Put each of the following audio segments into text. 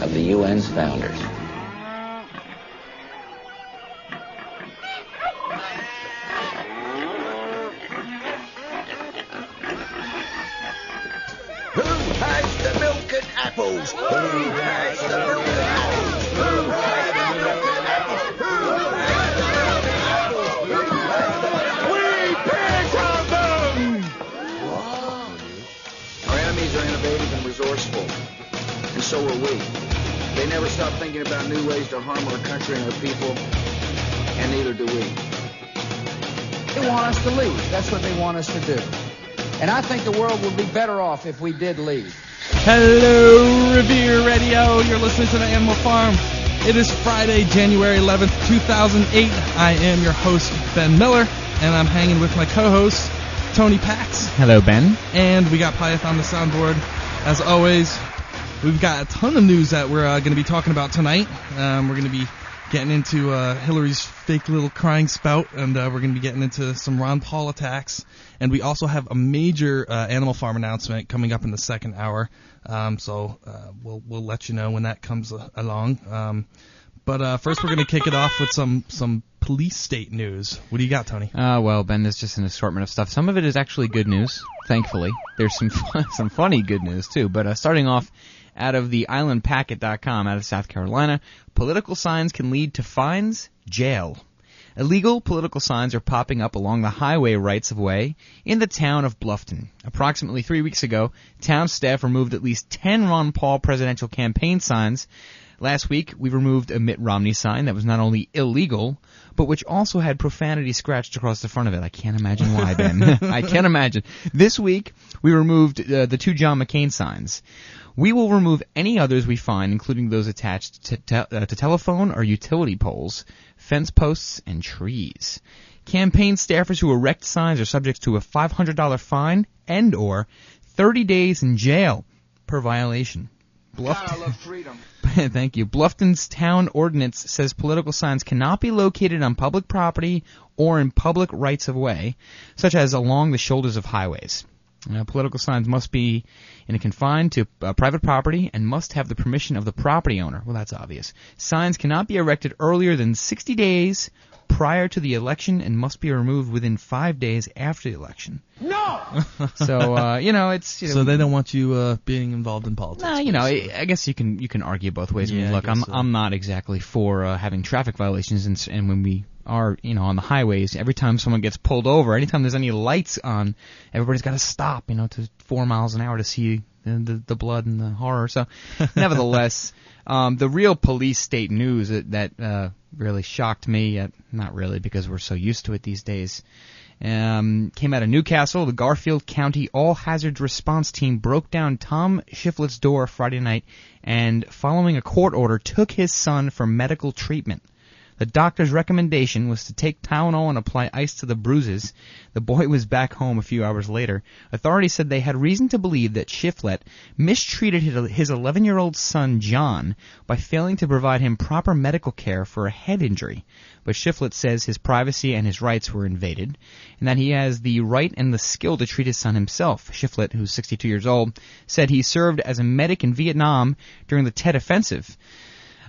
of the UN's founders. Do. And I think the world would be better off if we did leave. Hello, Revere Radio. You're listening to the Animal Farm. It is Friday, January 11th, 2008. I am your host, Ben Miller, and I'm hanging with my co-host, Tony Pax. Hello, Ben. And we got Pyeth on the soundboard. As always, we've got a ton of news that we're uh, going to be talking about tonight. Um, we're going to be getting into uh, Hillary's fake little crying spout, and uh, we're going to be getting into some Ron Paul attacks. And we also have a major uh, Animal Farm announcement coming up in the second hour. Um, so uh, we'll we'll let you know when that comes uh, along. Um, but uh, first, we're going to kick it off with some some police state news. What do you got, Tony? Uh, well, Ben, there's just an assortment of stuff. Some of it is actually good news, thankfully. There's some fun, some funny good news too. But starting off out of the islandpacket.com out of South Carolina, political signs can lead to fines, jail. Illegal political signs are popping up along the highway rights of way in the town of Bluffton. Approximately three weeks ago, town staff removed at least 10 Ron Paul presidential campaign signs. Last week, we removed a Mitt Romney sign that was not only illegal, but which also had profanity scratched across the front of it. I can't imagine why, Ben. I can't imagine. This week, we removed uh, the two John McCain signs. We will remove any others we find, including those attached to, te- uh, to telephone or utility poles, fence posts, and trees. Campaign staffers who erect signs are subject to a $500 fine and or 30 days in jail per violation. God, I love freedom. Thank you. Bluffton's town ordinance says political signs cannot be located on public property or in public rights of way, such as along the shoulders of highways. Uh, political signs must be in a confined to uh, private property and must have the permission of the property owner. Well, that's obvious. Signs cannot be erected earlier than 60 days prior to the election and must be removed within five days after the election. No! So, uh, you know, it's you know, So they don't want you uh, being involved in politics. Nah, you know, I, I guess you can you can argue both ways. I mean, Yeah, I look, I'm so. I'm not exactly for uh, having traffic violations, and, and when we are you know on the highways, every time someone gets pulled over, anytime there's any lights on, everybody's got to stop, you know, to four miles an hour to see the the, the blood and the horror. So, nevertheless, um, the real police state news that, that uh, really shocked me, uh, not really because we're so used to it these days. Um, came out of Newcastle. The Garfield County All Hazards Response Team broke down Tom Shiflett's door Friday night and, following a court order, took his son for medical treatment. The doctor's recommendation was to take Tylenol and apply ice to the bruises. The boy was back home a few hours later. Authorities said they had reason to believe that Shiflett mistreated his 11 year old son, John, by failing to provide him proper medical care for a head injury. But Shiflett says his privacy and his rights were invaded, and that he has the right and the skill to treat his son himself. Shiflett, who's 62 years old, said he served as a medic in Vietnam during the Tet Offensive.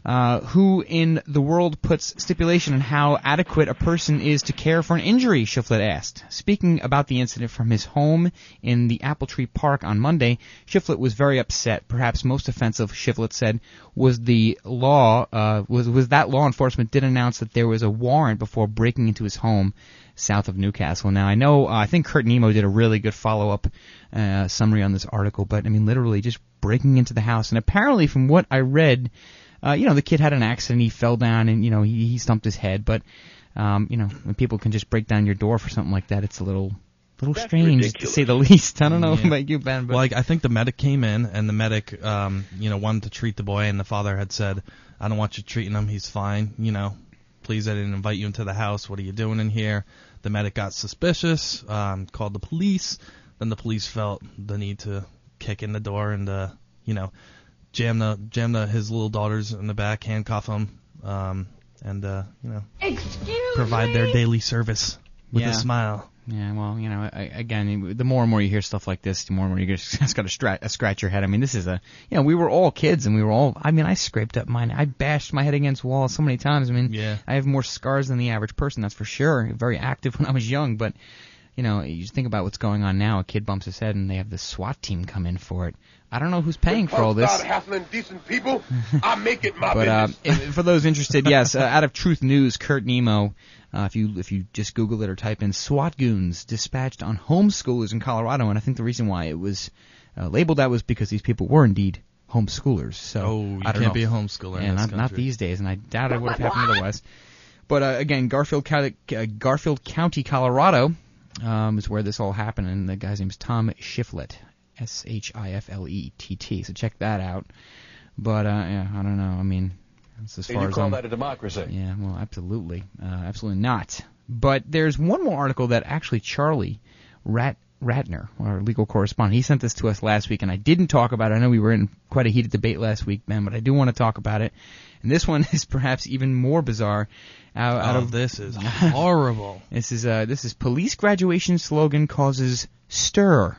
Uh, who in the world puts stipulation on how adequate a person is to care for an injury, Shiflett asked. Speaking about the incident from his home in the Apple Tree Park on Monday, Shiflett was very upset. Perhaps most offensive, Shiflett said, was the law, uh, was, was that law enforcement did announce that there was a warrant before breaking into his home south of Newcastle. Now I know, uh, I think Kurt Nimmo did a really good follow-up uh, summary on this article, but I mean literally just breaking into the house. And apparently from what I read, uh, you know, the kid had an accident. He fell down and, you know, he, he stumped his head. But, um, you know, when people can just break down your door for something like that, it's a little, little strange to say the least. I don't know Yeah. about you, Ben, but Well, like I think the medic came in, and the medic, um, you know, wanted to treat the boy, and the father had said, "I don't want you treating him. He's fine. You know, please, I didn't invite you into the house. What are you doing in here?" The medic got suspicious, um, called the police. Then the police felt the need to kick in the door and, uh, you know, jam the jam the his little daughters in the back, handcuff them, um, and uh, you know, provide their daily service with Yeah. a smile. Yeah, well, you know, I, again, the more and more you hear stuff like this, the more and more you just, just got to scratch, uh, scratch your head. I mean, this is a, you know, we were all kids and we were all, I mean, I scraped up mine. I bashed my head against walls so many times. I mean, Yeah. I have more scars than the average person, that's for sure. Very active when I was young, but, you know, you just think about what's going on now. A kid bumps his head and they have the SWAT team come in for it. I don't know who's paying for all this. Start hassling decent people. I make it my But uh, business. if, for those interested, yes, uh, out of Truth News, Kurt Nimmo. Uh, if you if you just Google it or type in SWAT goons dispatched on homeschoolers in Colorado, and I think the reason why it was uh, labeled that was because these people were indeed homeschoolers. So Oh, you I don't can't know. be a homeschooler in Yeah, this not, not these days, and I doubt it would have happened otherwise. But uh, again, Garfield County, uh, Garfield County, Colorado, um, is where this all happened, and the guy's name is Tom Shiflett, S H I F L E T T. So check that out. But uh, yeah, I don't know. I mean, that's as And far you as call I'm. that a democracy? Yeah, well, absolutely, uh, absolutely not. But there's one more article that actually Charlie Rat Ratner, our legal correspondent, he sent this to us last week, and I didn't talk about it. I know we were in quite a heated debate last week, man, but I do want to talk about it. And this one is perhaps even more bizarre. Out, out Oh, of this is horrible. this is uh this is police graduation slogan causes stir.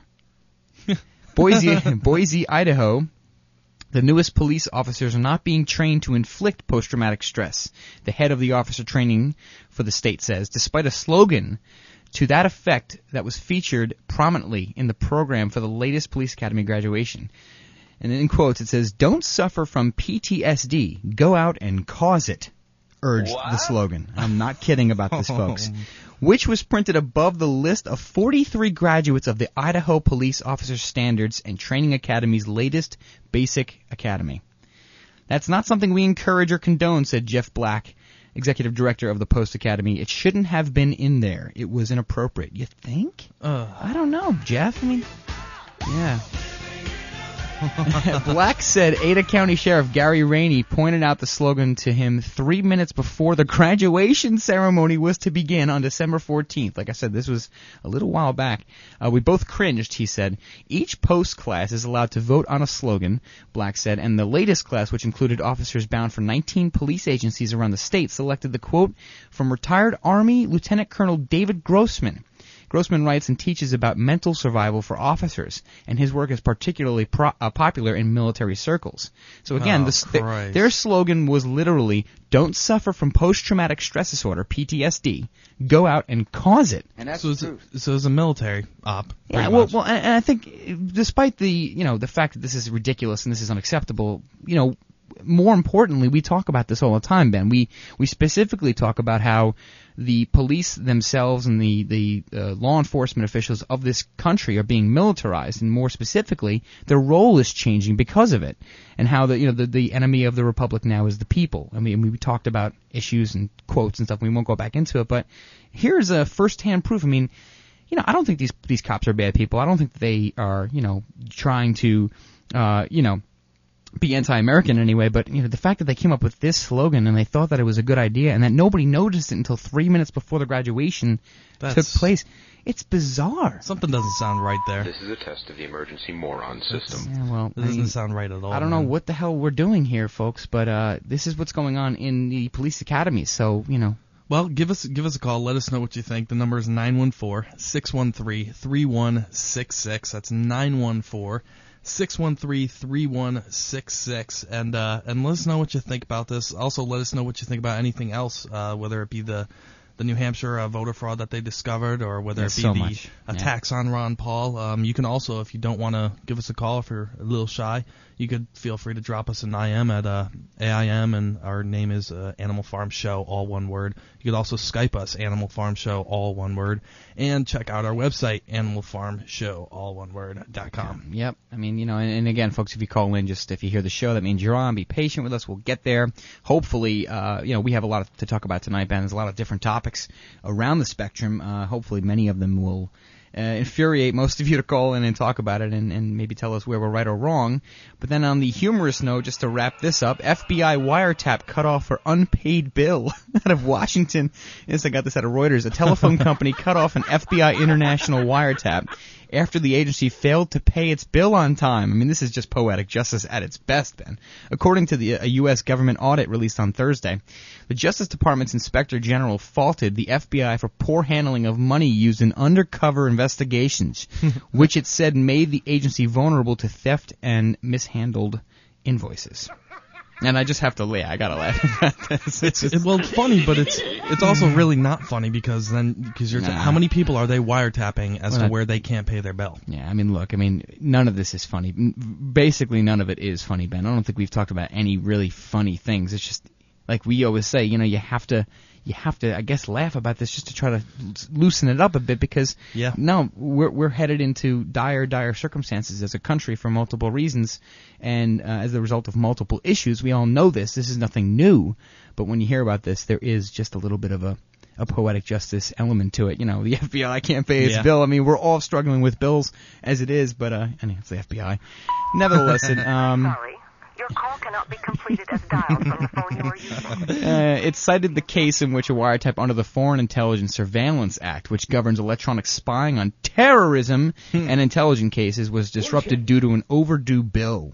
Boise, Boise, Idaho. The newest police officers are not being trained to inflict post-traumatic stress. The head of the officer training for the state says, despite a slogan to that effect that was featured prominently in the program for the latest police academy graduation. And in quotes it says, "Don't suffer from PTSD. Go out and cause it." Urged the slogan. I'm not kidding about this, folks. Which was printed above the list of 43 graduates of the Idaho Police Officer Standards and Training Academy's latest basic academy. That's not something we encourage or condone, said Jeff Black, executive director of the Post Academy. It shouldn't have been in there. It was inappropriate. You think? Ugh. I don't know, Jeff. I mean, yeah. Black said Ada County Sheriff Gary Raney pointed out the slogan to him three minutes before the graduation ceremony was to begin on December 14th. Like I said, this was a little while back. Uh, we both cringed, he said. Each post class is allowed to vote on a slogan, Black said, and the latest class, which included officers bound for 19 police agencies around the state, selected the quote from retired Army Lieutenant Colonel David Grossman. Grossman writes and teaches about mental survival for officers, and his work is particularly pro- uh, popular in military circles. So again, Oh, this, th- their slogan was literally, "Don't suffer from post-traumatic stress disorder (PTSD. Go out and cause it." And that's So the it's, a, so it's a military op. Yeah, well, much. well, and, and I think, despite the you know the fact that this is ridiculous and this is unacceptable, you know, more importantly, we talk about this all the time, Ben. We we specifically talk about how the police themselves and the the uh, law enforcement officials of this country are being militarized, and more specifically, their role is changing because of it, and how the you know the, the enemy of the republic now is the people. I mean, we talked about issues and quotes and stuff. We won't go back into it, but here's a first-hand proof. I mean you know, I don't think these these cops are bad people. I don't think they are, you know, trying to, uh, you know, be anti-American in any way. But you know, the fact that they came up with this slogan and they thought that it was a good idea and that nobody noticed it until three minutes before the graduation That's- took place, it's bizarre. Something doesn't sound right there. This is a test of the emergency moron system. Yeah, well, It I doesn't sound right at all. I don't know what the hell we're doing here, folks, but uh, this is what's going on in the police academy. So you know, Well, give us give us a call. Let us know what you think. The number is 914-613-3166. That's 914-613-3166. And uh, and let us know what you think about this. Also, let us know what you think about anything else, uh, whether it be the the New Hampshire uh, voter fraud that they discovered, or whether Yeah, it be so the much. Yeah. attacks on Ron Paul. Um, you can also, if you don't want to give us a call, if you're a little shy, you could feel free to drop us an IM at uh, AIM, and our name is uh, Animal Farm Show, all one word. You could also Skype us, Animal Farm Show, all one word, and check out our website, Animal Farm Show, all one word dot com. Yep. I mean, you know, and, and again, folks, if you call in, just if you hear the show, that means you're on. Be patient with us. We'll get there. Hopefully, uh, you know, we have a lot to talk about tonight, Ben. There's a lot of different topics around the spectrum. Uh, hopefully, many of them will uh, infuriate most of you to call in and talk about it and, and maybe tell us where we're right or wrong. But then on the humorous note, just to wrap this up, FBI wiretap cut off for unpaid bill out of Washington. Yes, I got this out of Reuters. A telephone company cut off an FBI international wiretap after the agency failed to pay its bill on time. I mean, this is just poetic justice at its best, Ben. According to the, uh, a U.S. government audit released on Thursday, the Justice Department's Inspector General faulted the FBI for poor handling of money used in undercover investigations, which it said made the agency vulnerable to theft and mishandled invoices. And I just have to laugh. I gotta laugh about this. It's it, well it's funny, but it's it's also really not funny because then because you're Nah. how many people are they wiretapping as Well, to where they can't pay their bill? Yeah, I mean, look, I mean, none of this is funny. Basically, none of it is funny, Ben. I don't think we've talked about any really funny things. It's just like we always say, you know, you have to, you have to, I guess, laugh about this just to try to loosen it up a bit because Yeah. no, we're we're headed into dire, dire circumstances as a country for multiple reasons, and uh, as a result of multiple issues. We all know this. This is nothing new, but when you hear about this, there is just a little bit of a a poetic justice element to it. You know, the FBI can't pay its Yeah. bill. I mean, we're all struggling with bills as it is, but uh, I mean, it's the FBI. Nevertheless, it, um, Sorry. Your call cannot be completed as dialed from the phone you are using. uh, it cited the case in which a wiretap under the Foreign Intelligence Surveillance Act, which governs electronic spying on terrorism and intelligence cases, was disrupted due to an overdue bill.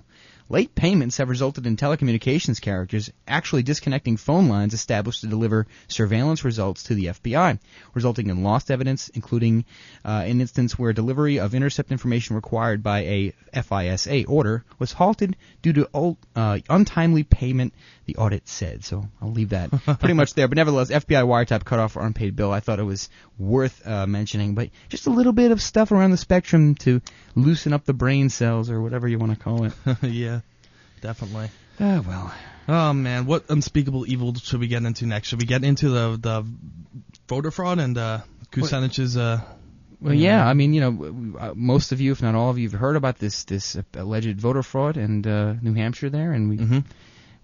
Late payments have resulted in telecommunications carriers actually disconnecting phone lines established to deliver surveillance results to the FBI, resulting in lost evidence, including uh, an instance where delivery of intercept information required by a FISA order was halted due to ul- uh, untimely payment, the audit said. So I'll leave that pretty much there. But nevertheless, FBI wiretap cut off for unpaid bill. I thought it was worth uh, mentioning, but just a little bit of stuff around the spectrum to loosen up the brain cells or whatever you want to call it. yeah, definitely. Oh well. Oh man, what unspeakable evil should we get into next? Should we get into the the voter fraud and uh, Kucinich's uh, Well, yeah, I mean, you know, uh, most of you, if not all of you, have heard about this this uh, alleged voter fraud in uh, New Hampshire there, and we Mhm.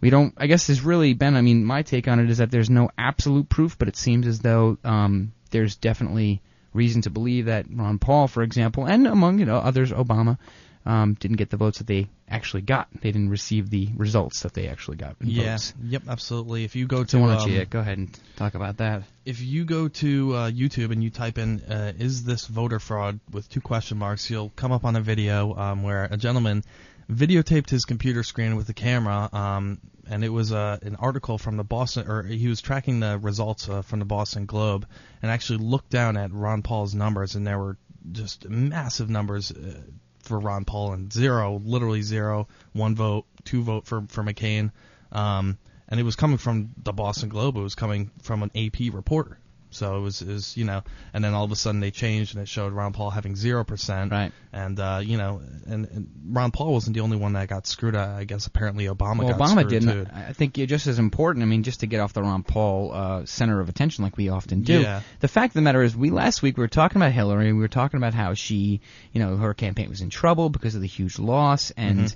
We don't. I guess there's really Ben. I mean, my take on it is that there's no absolute proof, but it seems as though um, there's definitely reason to believe that Ron Paul, for example, and among you know others, Obama, um, didn't get the votes that they actually got. They didn't receive the results that they actually got. yeah, votes. yep, absolutely. If you go to So um, you go ahead and talk about that? if you go to uh, YouTube and you type in uh, "Is this voter fraud?" with two question marks, you'll come up on a video um, where a gentleman videotaped his computer screen with the camera, um, and it was uh, an article from the Boston, or he was tracking the results uh, from the Boston Globe, and actually looked down at Ron Paul's numbers, and there were just massive numbers. Uh, for Ron Paul and zero, literally zero, one vote, two vote for for McCain, um, and it was coming from the Boston Globe. It was coming from an AP reporter. So it was, it was, you know, and then all of a sudden they changed and it showed Ron Paul having zero percent. Right. And uh, you know, and, and Ron Paul wasn't the only one that got screwed. I I guess apparently Obama Well, got Obama screwed didn't. too. I think it just as important. I mean, just to get off the Ron Paul uh, center of attention, like we often do. Yeah. The fact of the matter is, we last week we were talking about Hillary. We were talking about how she, you know, her campaign was in trouble because of the huge loss, and Mm-hmm.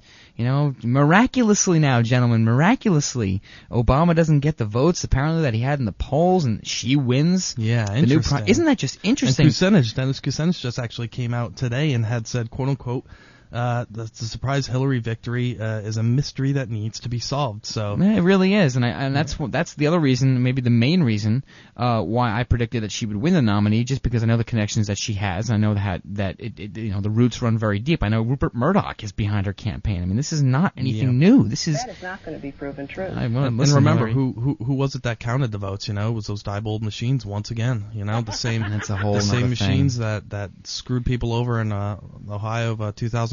You know, miraculously now, gentlemen, miraculously, Obama doesn't get the votes apparently that he had in the polls, and she wins. Yeah, The new interesting. isn't that just interesting? And Kucinich, Dennis Kucinich just actually came out today and had said, quote unquote, uh, the, the surprise Hillary victory uh, is a mystery that needs to be solved. So Yeah, it really is, and I, and that's that's the other reason, maybe the main reason, uh, why I predicted that she would win the nominee, just because I know the connections that she has. I know that that it, it you know the roots run very deep. I know Rupert Murdoch is behind her campaign. I mean, this is not anything Yeah. new. This is. That is not going to be proven true. I, well, and, listen, and remember Hillary, who, who who was it that counted the votes? You know, it was those Diebold machines once again. You know, the same That's a whole the same nother machines that that screwed people over in uh, Ohio of uh,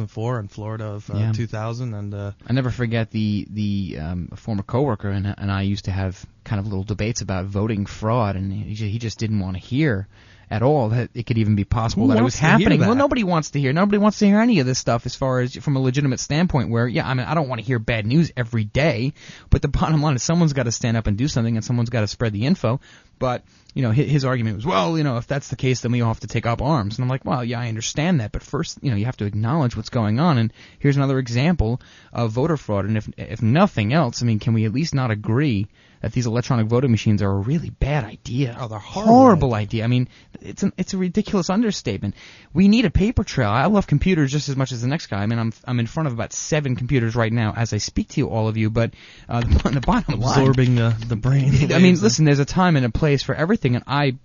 2004 and Florida of uh, Yeah. 2000 and uh, I never forget the the um, former coworker and and I used to have kind of little debates about voting fraud, and he, he just didn't want to hear at all that it could even be possible Who that it was happening. Well, nobody wants to hear. Nobody wants to hear any of this stuff as far as from a legitimate standpoint. Where yeah, I mean, I don't want to hear bad news every day, but the bottom line is someone's got to stand up and do something, and someone's got to spread the info. But you know, his, his argument was, well, you know, if that's the case, then we all have to take up arms. And I'm like, well, yeah, I understand that, but first, you know, you have to acknowledge what's going on. And here's another example of voter fraud. And if if nothing else, I mean, can we at least not agree that these electronic voting machines are a really bad idea. Oh, they're horrible horrible idea. I mean, it's an, it's a ridiculous understatement. We need a paper trail. I love computers just as much as the next guy. I mean, I'm I'm in front of about seven computers right now as I speak to you, all of you. But uh, the, the bottom line, Absorbing the the brain. I mean, listen, there's a time and a place for everything, and I,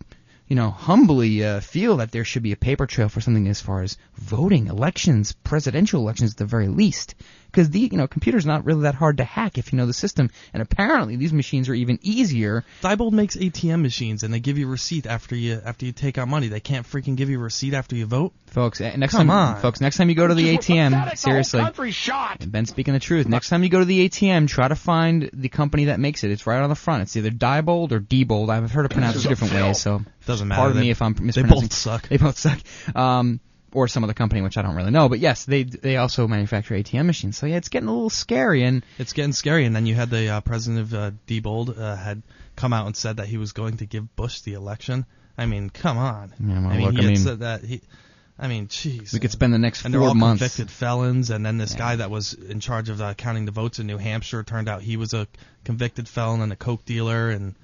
you know, humbly uh, feel that there should be a paper trail for something as far as voting, elections, presidential elections at the very least. Because the, you know, computer's not really that hard to hack if you know the system, and apparently these machines are even easier. Diebold makes ATM machines, and they give you a receipt after you after you take out money. They can't freaking give you a receipt after you vote. Folks, uh, next Come time, on. folks, next time you go to the ATM, Pathetic, the seriously, whole shot. And Ben speaking the truth. Next time you go to the ATM, try to find the company that makes it. It's right on the front. It's either Diebold or Diebold. I've heard it pronounced two different ways, so Doesn't matter. pardon They- me if I'm They both suck. They both suck. Um, or some other company which I don't really know, but yes, they they also manufacture ATM machines. So yeah, it's getting a little scary. And It's getting scary. And then you had the uh, president of uh, Diebold uh, had come out and said that he was going to give Bush the election. I mean, come on. Yeah, well, I mean, look, he I mean- said that he. I mean, jeez. we could spend the next and they're four all months. convicted felons. And then this guy that was in charge of uh, counting the votes in New Hampshire turned out he was a convicted felon and a coke dealer. And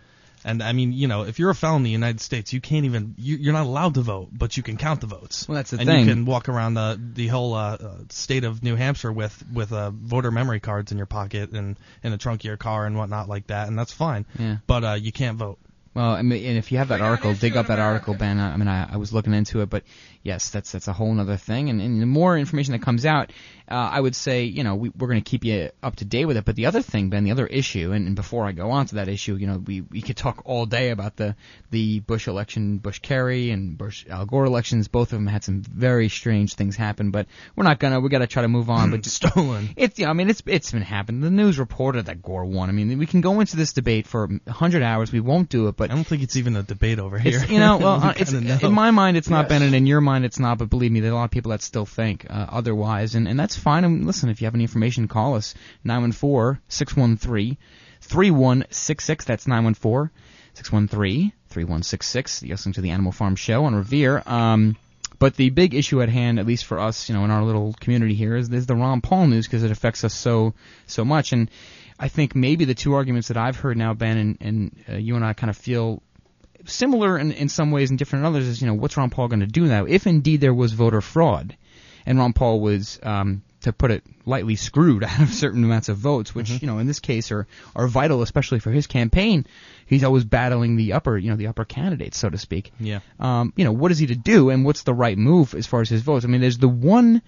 and I mean, you know, if you're a felon in the United States, you can't even you, you're not allowed to vote, but you can count the votes. Well, that's the and thing. you can walk around the the whole uh, uh, state of New Hampshire with with uh, voter memory cards in your pocket and in the trunk of your car and whatnot like that, and that's fine. Yeah. But uh, you can't vote. Well, I mean, and if you have that article, dig up that article, Ben. I I mean, I, I was looking into it, but yes, that's that's a whole other thing. And, and the more information that comes out, uh, I would say, you know, we, we're going to keep you up to date with it. But the other thing, Ben, the other issue, and, and before I go on to that issue, you know, we we could talk all day about the the Bush election, Bush Kerry, and Bush Al Gore elections. Both of them had some very strange things happen, but we're not gonna. We got to try to move on. but just Stolen. it's you know, I mean it's it's been happening. The news reported that Gore won. I mean we can go into this debate for a hundred hours. We won't do it, but I don't think it's even a debate over here. it's, you know, well, We uh, it's, know. in my mind it's not Yes. Ben, and in your mind it's not. But believe me, there are a lot of people that still think uh, otherwise, and and that's fine. And listen, if you have any information, call us 914-613-3166. That's 914-613-3166. You're listening to the Animal Farm Show on Revere. Um, but the big issue at hand, at least for us, you know, in our little community here, is, is the Ron Paul news because it affects us so so much. And I think maybe the two arguments that I've heard now, Ben, and, and uh, you and I kind of feel similar in, in some ways and different in others is, you know, what's Ron Paul going to do now? If indeed there was voter fraud, and Ron Paul was, um, to put it lightly, screwed out of certain amounts of votes, which, you know, in this case are, are vital, especially for his campaign. He's always battling the upper, you know, the upper candidates, so to speak. Yeah. Um, you know, what is he to do, and what's the right move as far as his votes? I mean, there's the one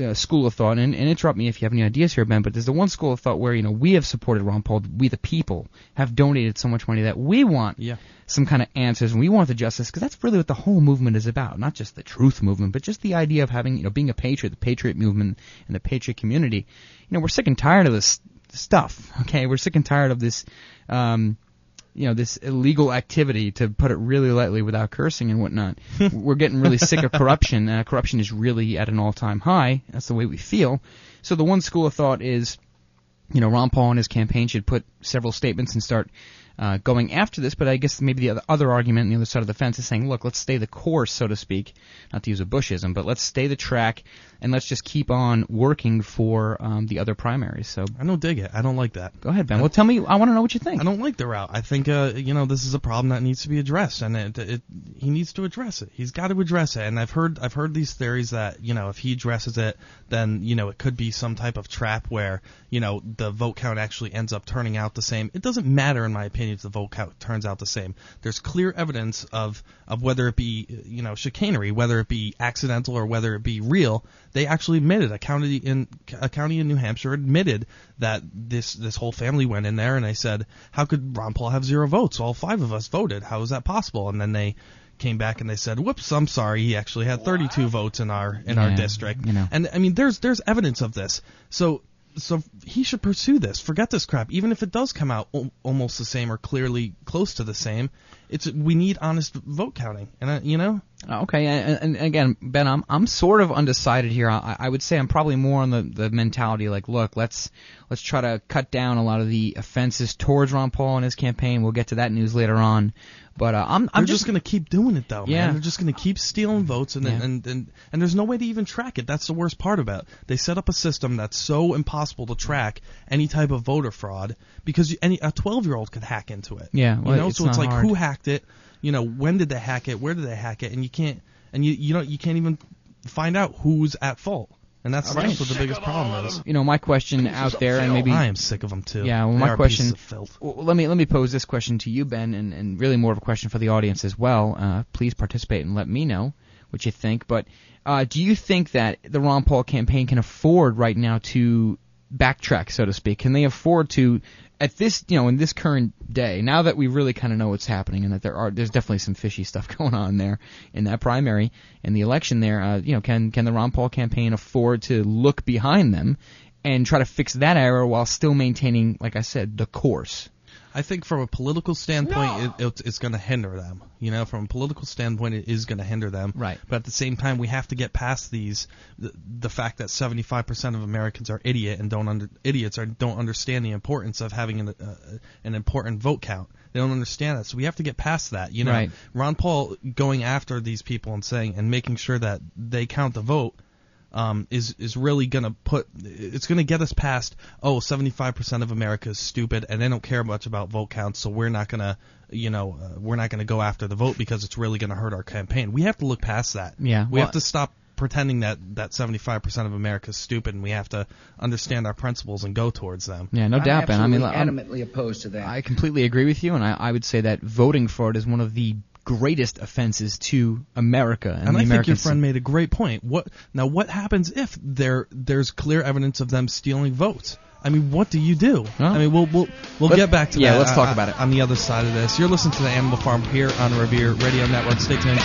uh, school of thought, and, and interrupt me if you have any ideas here, Ben, but there's the one school of thought where, you know, we have supported Ron Paul, we the people have donated so much money that we want Yeah. some kind of answers, and we want the justice, because that's really what the whole movement is about, not just the truth movement, but just the idea of having, you know, being a patriot, the patriot movement, and the patriot community. You know, we're sick and tired of this stuff, okay? We're sick and tired of this, um, you know, this illegal activity, to put it really lightly without cursing and whatnot. We're getting really sick of corruption. Uh, corruption is really at an all-time high. That's the way we feel. So the one school of thought is, you know, Ron Paul and his campaign should put several statements and start uh, going after this. But I guess maybe the other, other argument on the other side of the fence is saying, look, let's stay the course, so to speak, not to use a Bushism, but let's stay the track and let's just keep on working for um, the other primaries. So I don't dig it. I don't like that. go ahead, Ben. Well, tell me. I want to know what you think. I don't like the route. I think uh, you know this is a problem that needs to be addressed, and it, it he needs to address it. He's got to address it. And I've heard I've heard these theories that you know if he addresses it, then you know it could be some type of trap where you know the vote count actually ends up turning out the same. It doesn't matter in my opinion if the vote count turns out the same. There's clear evidence of of whether it be you know chicanery, whether it be accidental or whether it be real. They actually admitted a county in a county in New Hampshire admitted that this this whole family went in there and they said, how could Ron Paul have zero votes? All five of us voted. How is that possible? And then they came back and they said, "Whoops, I'm sorry. He actually had 32 votes in our in our district." you know. And I mean, there's there's evidence of this. So so he should pursue this. Forget this crap. Even if it does come out al- almost the same or clearly close to the same, it's we need honest vote counting, and uh, you know. Okay, and, and again, Ben, I'm I'm sort of undecided here. I, I would say I'm probably more on the, the mentality like, look, let's let's try to cut down a lot of the offenses towards Ron Paul and his campaign. We'll get to that news later on, but uh, I'm I'm just, going to keep doing it though, Yeah. man. They're just going to keep stealing votes, and, Yeah. and and and there's no way to even track it. That's the worst part about. it. They set up a system that's so impossible to track any type of voter fraud because you, any a 12 year old could hack into it. Yeah, you well, know, it's so it's like hard. who hacked it? You know, when did they hack it? Where did they hack it? And you can't, and you you know you can't even find out who's at fault. And that's, Right. that's what the biggest problem is. you know my question out there, and maybe I am sick of them too. Yeah, well, They my question. pieces filth. Well, let me let me pose this question to you, Ben, and, and really more of a question for the audience as well. Uh, please participate and let me know what you think. But uh, do you think that the Ron Paul campaign can afford right now to backtrack, so to speak? Can they afford to, at this you know in this current day, now that we really kind of know what's happening and that there are there's definitely some fishy stuff going on there in that primary and the election there, uh, you know, can can the Ron Paul campaign afford to look behind them? And try to fix that error while still maintaining, like I said, the course. I think from a political standpoint, it, it's, it's going to hinder them. You know, from a political standpoint, it is going to hinder them. Right. But at the same time, we have to get past these the, the fact that 75% of Americans are idiot and don't under idiots or don't understand the importance of having an uh, an important vote count. They don't understand that, so we have to get past that. You know, Right. Ron Paul going after these people and saying and making sure that they count the vote um, is is really going to put it's going to get us past oh 75% of America is stupid and they don't care much about vote counts so we're not going to you know uh, we're not going to go after the vote because it's really going to hurt our campaign. We have to look past that. Yeah, We well- have to stop pretending that that 75% of America is stupid and we have to understand our principles and go towards them. Yeah, no I'm doubt, Ben. I mean, absolutely I'm- adamantly opposed to that. I completely agree with you, and I, I would say that voting fraud is one of the greatest offenses to America and, And I think American your friend made a great point. What now? What happens if there there's clear evidence of them stealing votes? I mean, what do you do? I mean, we'll we'll we'll Let's- get back to yeah, that. let's talk uh, about it. on the other side of this. You're listening to the Animal Farm here on Revere Radio Network. Stay tuned.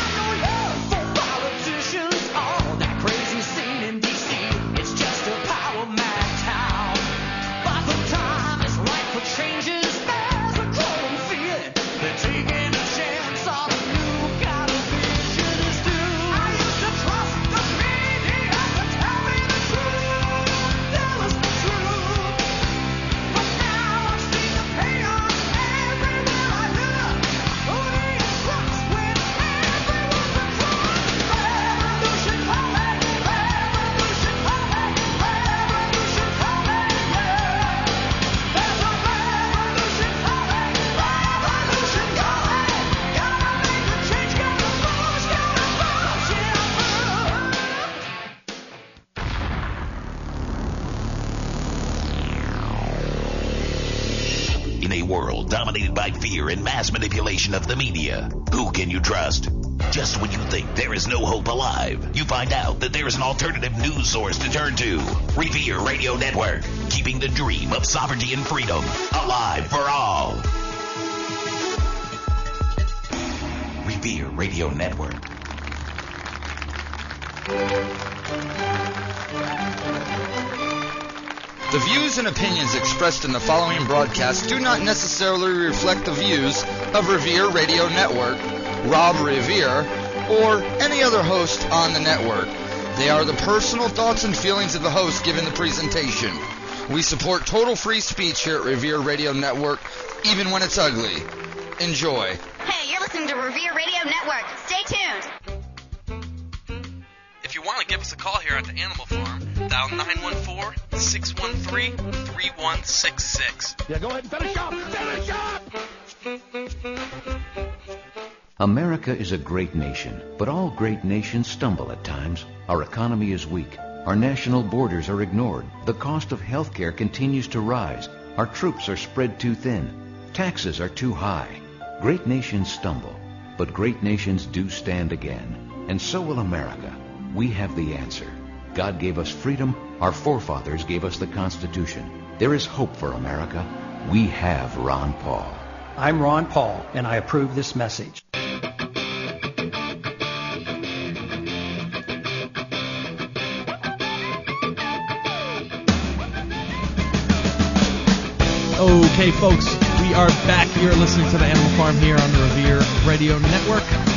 Of the media, who can you trust? Just when you think there is no hope alive, you find out that there is an alternative news source to turn to. Revere Radio Network, keeping the dream of sovereignty and freedom alive for all. Revere Radio Network. The views and opinions expressed in the following broadcast do not necessarily reflect the views of Revere Radio Network, Rob Revere, or any other host on the network. They are the personal thoughts and feelings of the host given the presentation. We support total free speech here at Revere Radio Network, even when it's ugly. Enjoy. Hey, you're listening to Revere Radio Network. Stay tuned. If you want to give us a call here at the Animal Farm, dial 914-613-3166. Yeah, go ahead and finish up. Finish up. America is a great nation, but all great nations stumble at times. Our economy is weak. Our national borders are ignored. The cost of health care continues to rise. Our troops are spread too thin. Taxes are too high. Great nations stumble, but great nations do stand again. And so will America. We have the answer. God gave us freedom. Our forefathers gave us the Constitution. There is hope for America. We have Ron Paul. I'm Ron Paul, and I approve this message. Okay, folks, we We are back. You're listening to the Animal Farm here on the Revere Radio Network.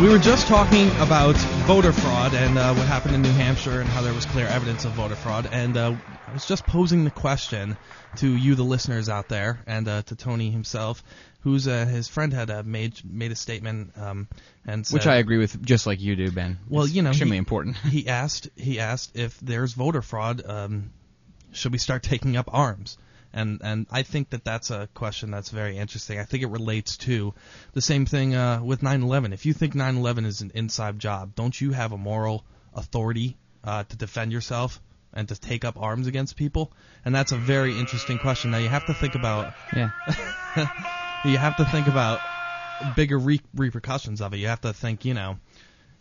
We were just talking about voter fraud and uh, what happened in New Hampshire and how there was clear evidence of voter fraud. And uh, I was just posing the question to you, the listeners out there, and uh, to Tony himself, who's uh, his friend had uh, made made a statement um, and said, Which I agree with, just like you do, Ben. Well, It's you know, extremely he, important. He asked he asked if there's voter fraud, um, should we start taking up arms? And and I think that that's a question that's very interesting. I think it relates to the same thing uh, with 9/11. If you think 9/11 is an inside job, don't you have a moral authority uh, to defend yourself and to take up arms against people? And that's a very interesting question. Now you have to think about Yeah. you have to think about bigger re- repercussions of it. You have to think, you know,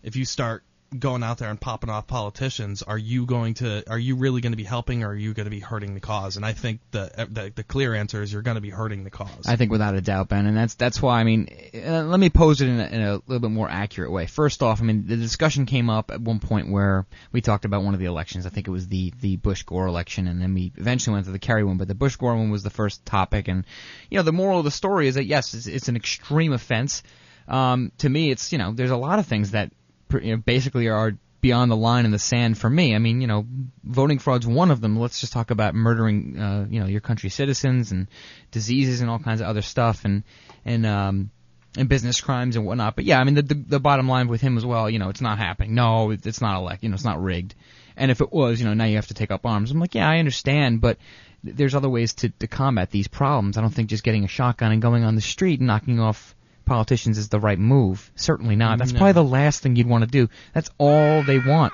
if you start going out there and popping off politicians, are you going to are you really going to be helping or are you going to be hurting the cause? And I think the the, the clear answer is you're going to be hurting the cause. I think without a doubt, Ben, and that's that's why I mean, uh, let me pose it in a, in a little bit more accurate way. First off, I mean, the discussion came up at one point where we talked about one of the elections. I think it was the the Bush Gore election, and then we eventually went to the Kerry one. But the Bush Gore one was the first topic, and you know, the moral of the story is that yes, it's, it's an extreme offense. Um, to me, it's you know, there's a lot of things that you know, basically are beyond the line in the sand for me. I mean, you know, voting fraud's one of them. Let's just talk about murdering, uh, you know, your country's citizens and diseases and all kinds of other stuff and and um and business crimes and whatnot. But yeah, I mean, the, the the bottom line with him as well, you know, it's not happening. No, it's not elect, you know, it's not rigged. And if it was, you know, now you have to take up arms. I'm like, yeah, I understand, but there's other ways to to combat these problems. I don't think just getting a shotgun and going on the street and knocking off politicians is the right move. Certainly not. That's No. probably the last thing you'd want to do. That's all they want.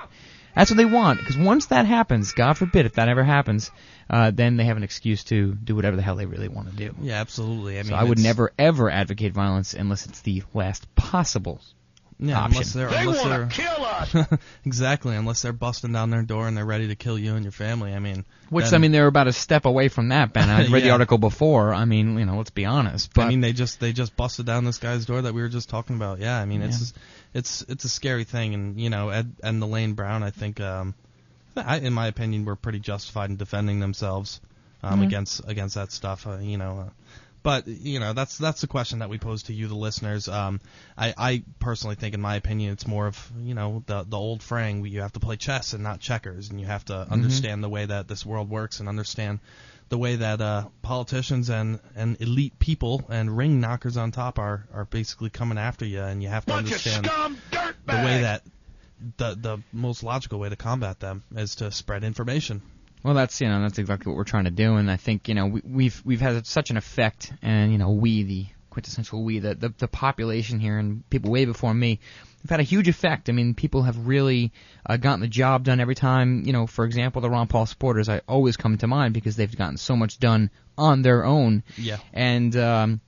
That's what they want. Because once that happens, God forbid if that ever happens, uh, then they have an excuse to do whatever the hell they really want to do. yeah, absolutely. I mean, so I would never ever advocate violence unless it's the last possible Yeah, option. unless they're They unless they're kill us. exactly unless they're busting down their door and they're ready to kill you and your family. I mean, Which then- I mean, they're about a step away from that, Ben. I read the article before. I mean, you know, let's be honest. But I mean, they just they just busted down this guy's door that we were just talking about. Yeah, I mean, it's it's it's a scary thing, and you know, Ed and Elaine Brown, I think, um, I, in my opinion, were pretty justified in defending themselves um, Mhm. against against that stuff. Uh, you know. Uh, but you know that's that's the question that we pose to you, the listeners. Um, I, I personally think, in my opinion, it's more of you know the the old fraying. You have to play chess and not checkers, and you have to understand the way that this world works and understand the way that uh, politicians and, and elite people and ring knockers on top are, are basically coming after you, and you have to Bunch understand scum the way that the the most logical way to combat them is to spread information. Well, that's you know that's exactly what we're trying to do, and I think you know we, we've we've had such an effect, and you know we the quintessential we the, the the population here and people way before me have had a huge effect. I mean, people have really uh, gotten the job done every time. You know, for example, the Ron Paul supporters I always come to mind because they've gotten so much done on their own. Yeah. And um,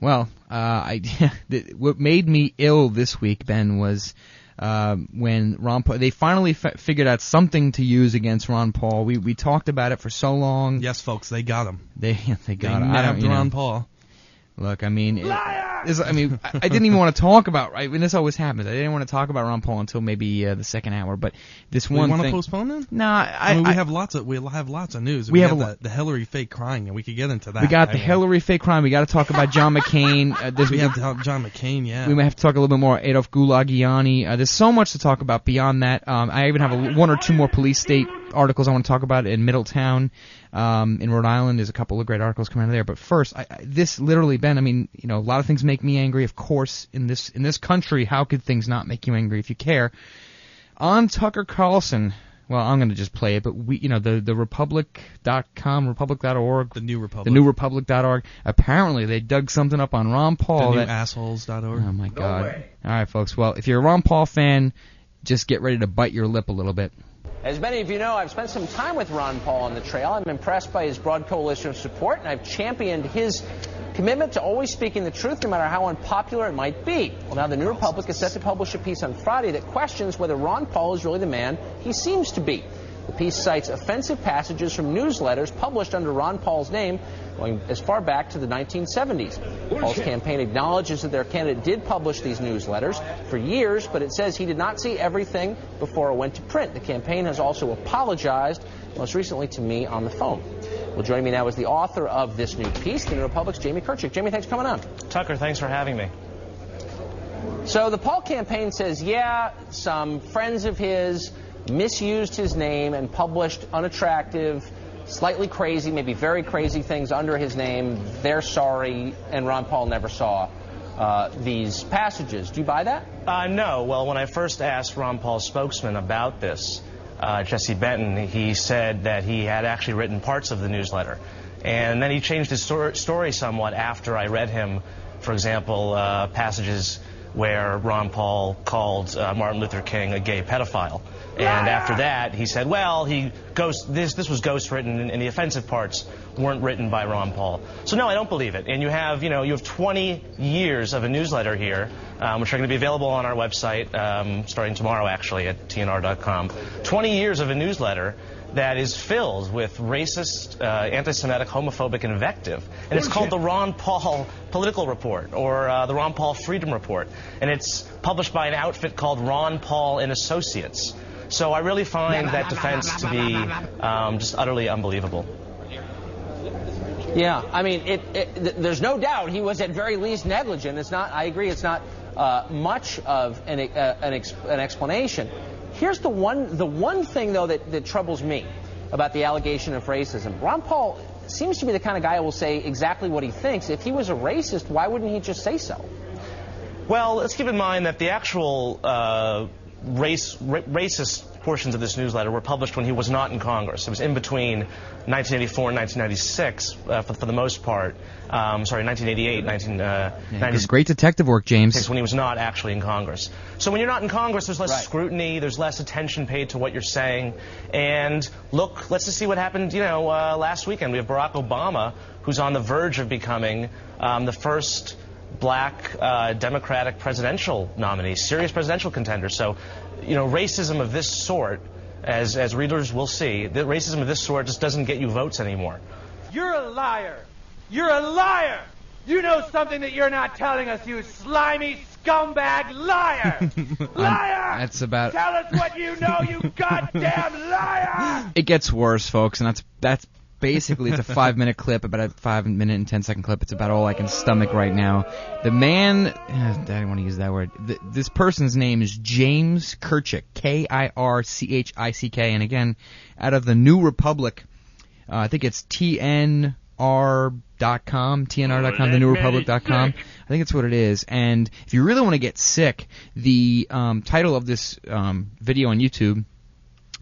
well, uh, I what made me ill this week, Ben, was um, when Ron Paul. They finally f- figured out something to use against Ron Paul. We we talked about it for so long. Yes, folks, they got him. They they got they him. Nabbed you know. Ron Paul. Look, I mean, it, I mean, I, I didn't even want to talk about. Right, when this always happens, I didn't want to talk about Ron Paul until maybe uh, the second hour. But this We one want to postpone it? Nah, I, I, mean, we have lots of we have lots of news. We have a the, the Hillary fake crying, and we could get into that. we got I the mean, Hillary fake crying. We got to talk about John McCain. Uh, We have John McCain. Yeah. We may have to talk a little bit more Adolf Gulagiani. Uh, there's so much to talk about beyond that. Um, I even have a, one or two more police state articles I want to talk about in Middletown, um, in Rhode Island. There's a couple of great articles coming out of there. But first, I, I, this literally, Ben. I mean, you know, a lot of things make me angry. Of course, in this in this country, how could things not make you angry if you care? On Tucker Carlson. Well, I'm going to just play it, but we, you know, the the Republic.com, Republic.org, the New Republic, the New Republic.org. Apparently, they dug something up on Ron Paul. the new that, assholes.org. Oh my God! All right, folks. Well, if you're a Ron Paul fan, just get ready to bite your lip a little bit. As many of you know, I've spent some time with Ron Paul on the trail. I'm impressed by his broad coalition of support, and I've championed his commitment to always speaking the truth, no matter how unpopular it might be. Well, now the New Republic is set to publish a piece on Friday that questions whether Ron Paul is really the man he seems to be. The piece cites offensive passages from newsletters published under Ron Paul's name going as far back to the 1970s. Paul's campaign acknowledges that their candidate did publish these newsletters for years, but it says he did not see everything before it went to print. The campaign has also apologized, most recently to me on the phone. Well, joining me now is the author of this new piece, The New Republic's Jamie Kirchick. Jamie, thanks for coming on. Tucker, thanks for having me. So the Paul campaign says, yeah, some friends of his misused his name and published unattractive, slightly crazy, maybe very crazy things under his name. They're sorry, and Ron Paul never saw uh, these passages. Do you buy that? Uh, no. Well, when I first asked Ron Paul's spokesman about this, uh, Jesse Benton, he said that he had actually written parts of the newsletter. And then he changed his stor- story somewhat after I read him, for example, uh, passages where Ron Paul called uh, Martin Luther King a gay pedophile. And after that, he said, well, he ghost, this, this was ghost written, and, and the offensive parts weren't written by Ron Paul. So no, I don't believe it. And you have, you know, you have 20 years of a newsletter here, um, which are going to be available on our website um, starting tomorrow, actually, at tnr.com. 20 years of a newsletter that is filled with racist, uh, anti-Semitic, homophobic invective. And it's called the Ron Paul Political Report or uh, the Ron Paul Freedom Report. And it's published by an outfit called Ron Paul and Associates. So I really find that defense to be um, just utterly unbelievable. Yeah, I mean, it, it, th- there's no doubt he was at very least negligent. It's not. I agree. It's not uh, much of an, uh, an, ex- an explanation. Here's the one. The one thing though that, that troubles me about the allegation of racism. Ron Paul seems to be the kind of guy who will say exactly what he thinks. If he was a racist, why wouldn't he just say so? Well, let's keep in mind that the actual uh, race, ra- racist portions of this newsletter were published when he was not in Congress. It was in between 1984 and 1996, uh, for, for the most part. Um, sorry, 1988, 1996. Great detective work, James. when he was not actually in Congress. So when you're not in Congress, there's less Right. scrutiny, there's less attention paid to what you're saying. And look, let's just see what happened, you know, uh, last weekend. We have Barack Obama, who's on the verge of becoming um, the first black uh, Democratic presidential nominee, serious presidential contender. So, you know, racism of this sort, as, as readers will see, that racism of this sort just doesn't get you votes anymore. You're a liar. You're a liar. You know something that you're not telling us, you slimy scumbag liar. liar. That's about. Tell us what you know, you goddamn liar. It gets worse, folks, and that's that's basically it's a five minute clip, about a five minute and ten second clip. It's about all I can stomach right now. The man, I don't want to use that word. Th this person's name is James Kirchick, K I R C H I C K, and again, out of the New Republic, uh, I think it's TNR.com, TNR.com, the newrepublic.com. I think that's what it is. And if you really want to get sick, the um, title of this um, video on YouTube.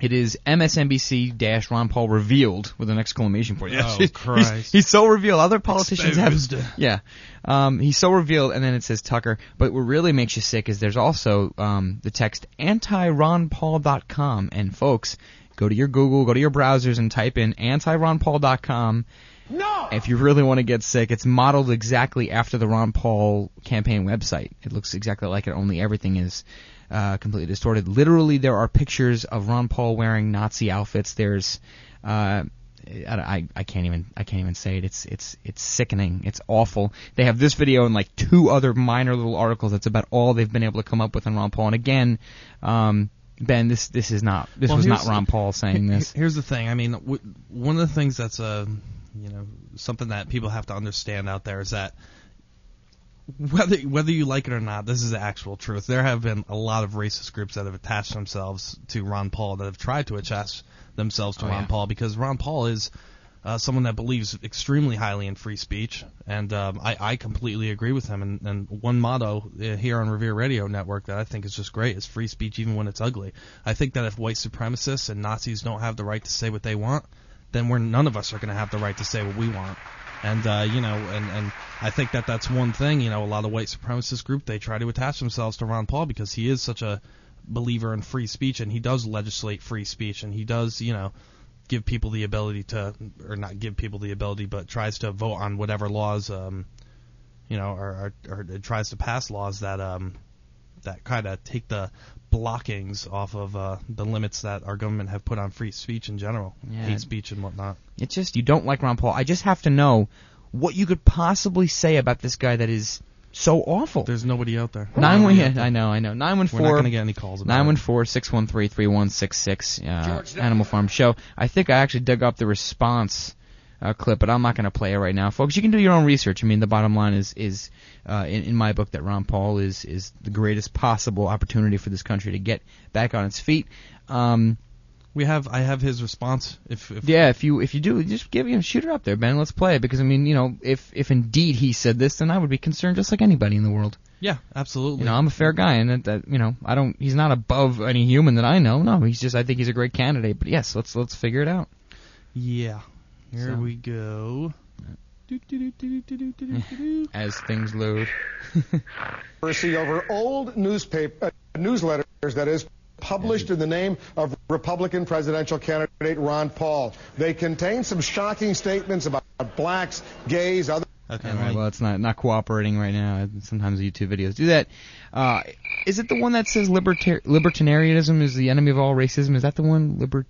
It is MSNBC dash Ron Paul revealed with an exclamation point. Oh, He's- Christ. He's, so revealed. Other politicians Exposed. have. Yeah. Um, he's so revealed, and then it says Tucker. But what really makes you sick is there's also um, the text antironpaul.com. And folks, go to your Google, go to your browsers, and type in antironpaul.com. No. If you really want to get sick, it's modeled exactly after the Ron Paul campaign website. It looks exactly like it, only everything is uh, completely distorted. Literally, there are pictures of Ron Paul wearing Nazi outfits. There's, uh, I, I, can't even I can't even say it. It's it's it's sickening. It's awful. They have this video and like two other minor little articles. That's about all they've been able to come up with on Ron Paul. And again, um, Ben, this this is not this Well, was not Ron Paul saying this. Here's the thing. I mean, w- one of the things that's uh, you know something that people have to understand out there is that whether whether you like it or not, this is the actual truth. There have been a lot of racist groups that have attached themselves to Ron Paul that have tried to attach themselves to Oh, Ron yeah. Paul because Ron Paul is uh, someone that believes extremely highly in free speech, and um, I, I completely agree with him. And, and one motto uh, here on Revere Radio Network that I think is just great is free speech even when it's ugly. I think that if white supremacists and Nazis don't have the right to say what they want, then we're none of us are going to have the right to say what we want. And uh, you know, and and I think that that's one thing. You know, a lot of white supremacist group they try to attach themselves to Ron Paul because he is such a believer in free speech and he does legislate free speech and he does you know give people the ability to or not give people the ability but tries to vote on whatever laws um you know or or, or tries to pass laws that um that kind of take the blockings off of uh, the limits that our government have put on free speech in general, Yeah. hate speech and whatnot. It's just you don't like Ron Paul. I just have to know what you could possibly say about this guy that is so awful. There's nobody out there. Nine one, I know, I know. Nine one four. one We're not gonna get any calls Nine one four six one three three one six six. uh, Animal Farm Show. I think I actually dug up the response uh, clip, but I'm not going to play it right now, folks. You can do your own research. I mean, the bottom line is is uh, in, in my book that Ron Paul is is the greatest possible opportunity for this country to get back on its feet. Um, we have I have his response. If, if yeah, if you if you do, just give him shoot it up there, Ben. Let's play it because I mean, you know, if if indeed he said this, then I would be concerned just like anybody in the world. Yeah, absolutely. You know, I'm a fair guy, and that, that you know, I don't. He's not above any human that I know. No, he's just. I think he's a great candidate. But yes, let's let's figure it out. Yeah. Here So- we go. As things load. controversy over old newspaper uh, newsletters that is published in the name of Republican presidential candidate Ron Paul. They contain some shocking statements about blacks, gays, other Okay. All right. Well, it's not not cooperating right now. Sometimes YouTube videos do that. Uh, is it the one that says libertar- libertarianism is the enemy of all racism? Is that the one? Libertarianism?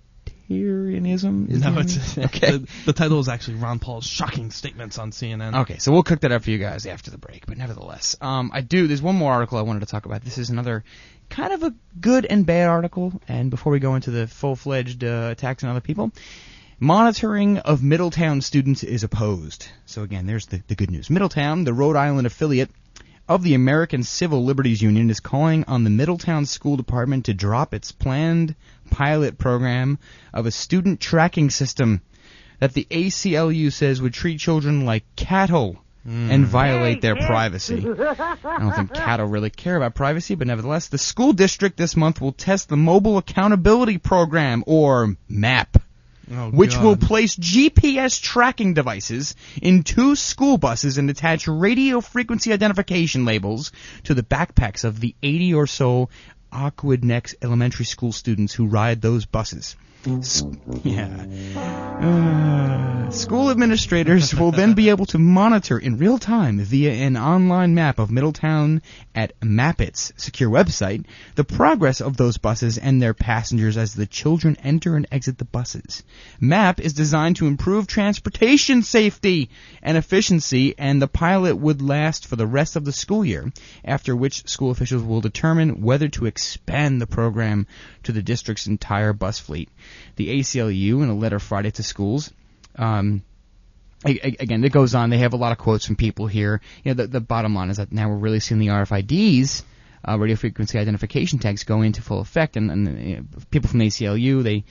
Is no, the it's okay. The, the title is actually Ron Paul's shocking statements on CNN. Okay, so we'll cook that up for you guys after the break. But nevertheless, um, I do. There's one more article I wanted to talk about. This is another kind of a good and bad article. And before we go into the full-fledged uh, attacks on other people, monitoring of Middletown students is opposed. So again, there's the, the good news. Middletown, the Rhode Island affiliate of the American Civil Liberties Union, is calling on the Middletown School Department to drop its planned pilot program of a student tracking system that the ACLU says would treat children like cattle hmm. and violate their privacy. I don't think cattle really care about privacy, but nevertheless, the school district this month will test the Mobile Accountability Program, or MAP, Oh, which God. will place GPS tracking devices in two school buses and attach radio frequency identification labels to the backpacks of the 80 or so Aquidneck's elementary school students who ride those buses. Yeah. Uh, school administrators will then be able to monitor in real time via an online map of Middletown at Mapit's secure website the progress of those buses and their passengers as the children enter and exit the buses. MAP is designed to improve transportation safety and efficiency, and the pilot would last for the rest of the school year, after which school officials will determine whether to expand the program to the district's entire bus fleet. The ACLU, in a letter Friday to schools, um, again, it goes on. They have a lot of quotes from people here. You know, the, the bottom line is that now we're really seeing the RFIDs, uh, radio frequency identification tags, go into full effect, and, and you know, people from the ACLU they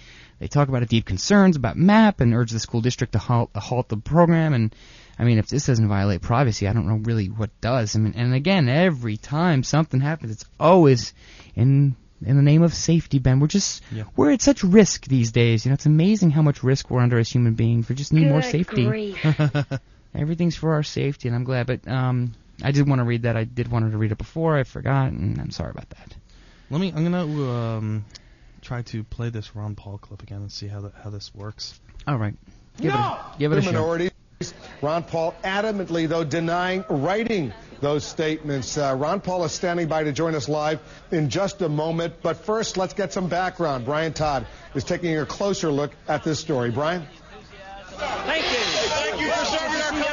they talk about deep concerns about MAP and urge the school district to halt, halt the program. And I mean, if this doesn't violate privacy, I don't know really what does. I mean, and again, every time something happens, it's always in in the name of safety, Ben. We're just Yeah. we're at such risk these days. You know, it's amazing how much risk we're under as human beings. We just need more safety. grief. Everything's for our safety, and I'm glad. But um, I did want to read that. I did want to read it before. I forgot, and I'm sorry about that. Let me. I'm gonna um, try to play this Ron Paul clip again and see how that how this works. All right. Give it a, give it a shot. Minorities. Ron Paul adamantly, though, denying writing those statements. Uh, Ron Paul is standing by to join us live in just a moment. But first, let's get some background. Brian Todd is taking a closer look at this story. Brian? Thank you. Thank you for serving our country.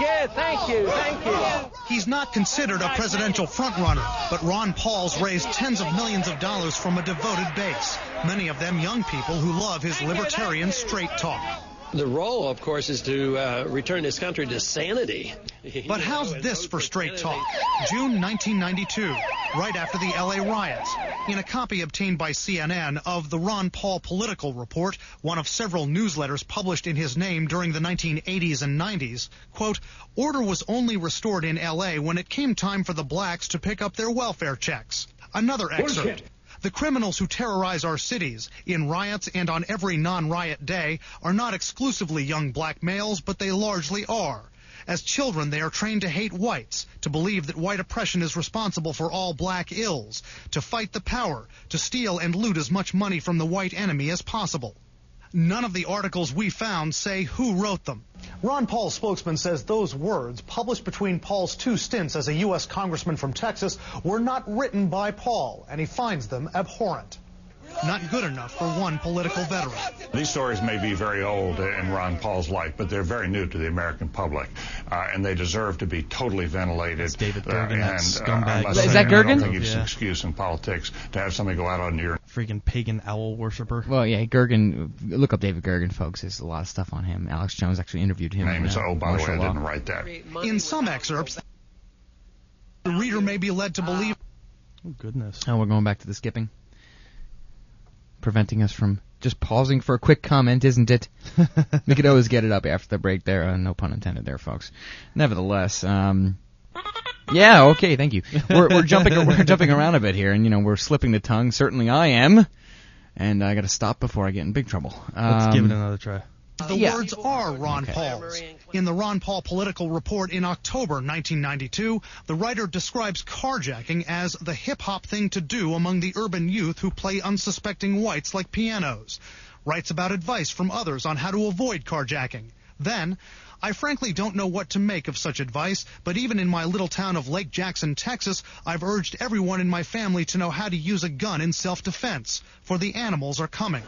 Yeah, thank you. Thank you. He's not considered a presidential frontrunner, but Ron Paul's raised tens of millions of dollars from a devoted base, many of them young people who love his libertarian straight talk. The role, of course, is to uh, return this country to sanity. But how's this for straight talk? June 1992, right after the LA riots. In a copy obtained by CNN of the Ron Paul Political Report, one of several newsletters published in his name during the 1980s and 90s, quote, order was only restored in LA when it came time for the blacks to pick up their welfare checks. Another excerpt. The criminals who terrorize our cities in riots and on every non-riot day are not exclusively young black males, but they largely are. As children, they are trained to hate whites, to believe that white oppression is responsible for all black ills, to fight the power, to steal and loot as much money from the white enemy as possible. None of the articles we found say who wrote them. Ron Paul's spokesman says those words, published between Paul's two stints as a U.S. congressman from Texas, were not written by Paul, and he finds them abhorrent. Not good enough for one political veteran. These stories may be very old in Ron Paul's life, but they're very new to the American public, uh, and they deserve to be totally ventilated. That's David Gergen, that and, scumbag. I Is that say, I Gergen? don't think it's Yeah. an excuse in politics to have somebody go out on your Freaking pagan owl worshiper. Well, yeah, Gergen. Look up David Gergen, folks. There's a lot of stuff on him. Alex Jones actually interviewed him. name. in, So, uh, oh, by the way, Martial I didn't write that. In some excerpts, the reader may be led to believe Oh goodness. Oh, we're going back to the skipping. Preventing us from just pausing for a quick comment, isn't it? we could always get it up after the break there. Uh, no pun intended there, folks. Nevertheless, um, yeah, okay, thank you. We're, we're jumping we're jumping around a bit here, and you know we're slipping the tongue. Certainly, I am, and I got to stop before I get in big trouble. Let's give it Um, another try. The Yeah. words are Ron Paul's. In the Ron Paul Political Report in October 1992, the writer describes carjacking as the hip hop thing to do among the urban youth who play unsuspecting whites like pianos. Writes about advice from others on how to avoid carjacking. Then, I frankly don't know what to make of such advice, but even in my little town of Lake Jackson, Texas, I've urged everyone in my family to know how to use a gun in self-defense, for the animals are coming.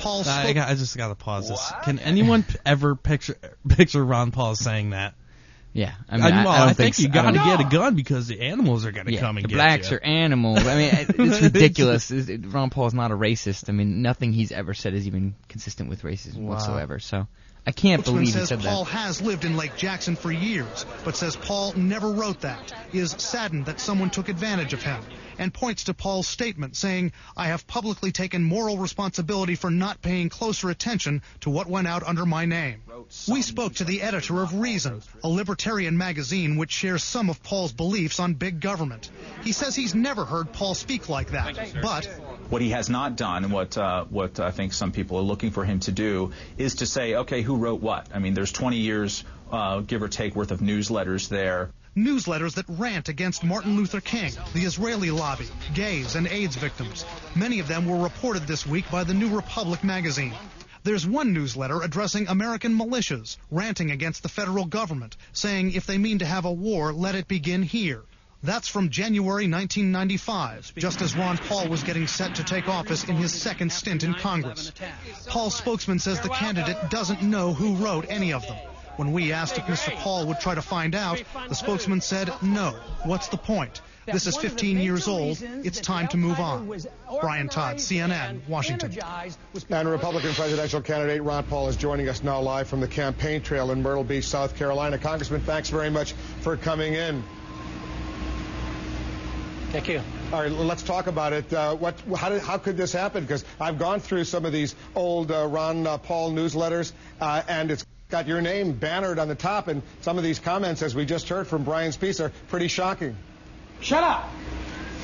Paul I, got, I just got to pause this. Can anyone ever picture picture Ron Paul saying that? Yeah, I mean, I- well, I don't think, think you so. I got to get a gun because the animals are going to yeah, come and the get blacks you. are animals. I mean, it's ridiculous. It's- it- Ron Paul's not a racist. I mean, nothing he's ever said is even consistent with racism Wow. whatsoever. So I can't believe he says said Paul that. has lived in Lake Jackson for years, but says Paul never wrote that, is saddened that someone took advantage of him, and points to Paul's statement saying, I have publicly taken moral responsibility for not paying closer attention to what went out under my name. We spoke to the editor of Reason, a libertarian magazine which shares some of Paul's beliefs on big government. He says he's never heard Paul speak like that, but What he has not done, and what uh, what I think some people are looking for him to do, is to say, okay, who wrote what? I mean, there's 20 years, uh, give or take, worth of newsletters there. Newsletters that rant against Martin Luther King, the Israeli lobby, gays, and AIDS victims. Many of them were reported this week by the New Republic magazine. There's one newsletter addressing American militias, ranting against the federal government, saying if they mean to have a war, let it begin here. That's from January 1995, just as Ron Paul was getting set to take office in his second stint in Congress. Paul's spokesman says the candidate doesn't know who wrote any of them. When we asked if Mr. Paul would try to find out, the spokesman said, no. What's the point? This is 15 years old. It's time to move on. Brian Todd, CNN, Washington. And Republican presidential candidate Ron Paul is joining us now live from the campaign trail in Myrtle Beach, South Carolina. Congressman, thanks very much for coming in. Thank you. All right, let's talk about it. Uh, what, how, did, how could this happen? Because I've gone through some of these old uh, Ron uh, Paul newsletters, uh, and it's got your name bannered on the top, and some of these comments, as we just heard from Brian's piece, are pretty shocking. Shut up.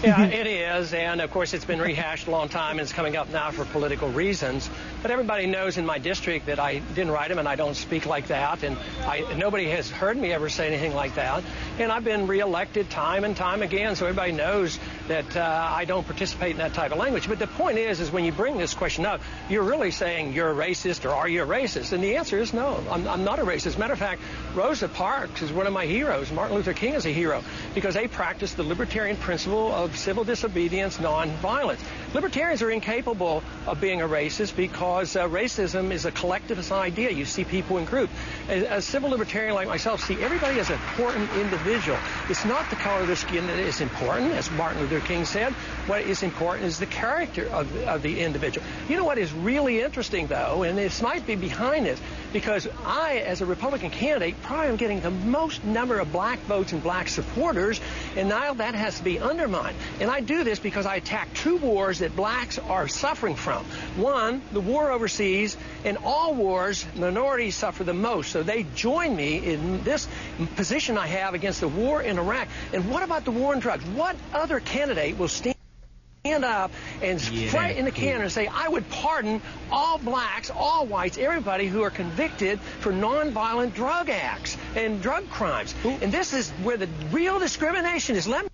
Yeah, it is, and of course it's been rehashed a long time, and it's coming up now for political reasons. But everybody knows in my district that I didn't write them, and I don't speak like that, and I, nobody has heard me ever say anything like that. And I've been reelected time and time again, so everybody knows that uh, I don't participate in that type of language. But the point is, is when you bring this question up, you're really saying you're a racist or are you a racist? And the answer is no, I'm, I'm not a racist. Matter of fact, Rosa Parks is one of my heroes. Martin Luther King is a hero because they practiced the libertarian principle of civil disobedience, nonviolence. Libertarians are incapable of being a racist because uh, racism is a collectivist idea. You see people in groups. A, a civil libertarian like myself see everybody as an important individual. It's not the color of their skin that is important, as Martin Luther King said. What is important is the character of, of the individual. You know what is really interesting, though, and this might be behind this, because I, as a Republican candidate, probably am getting the most number of black votes and black supporters, and now that has to be undermined. And I do this because I attack two wars that blacks are suffering from. One, the war overseas, In all wars, minorities suffer the most. So they join me in this position I have against the war in Iraq. And what about the war on drugs? What other candidate will stand? stand up and Yeah. fight in the can and say, I would pardon all blacks, all whites, everybody who are convicted for nonviolent drug acts and drug crimes. And this is where the real discrimination is. Let me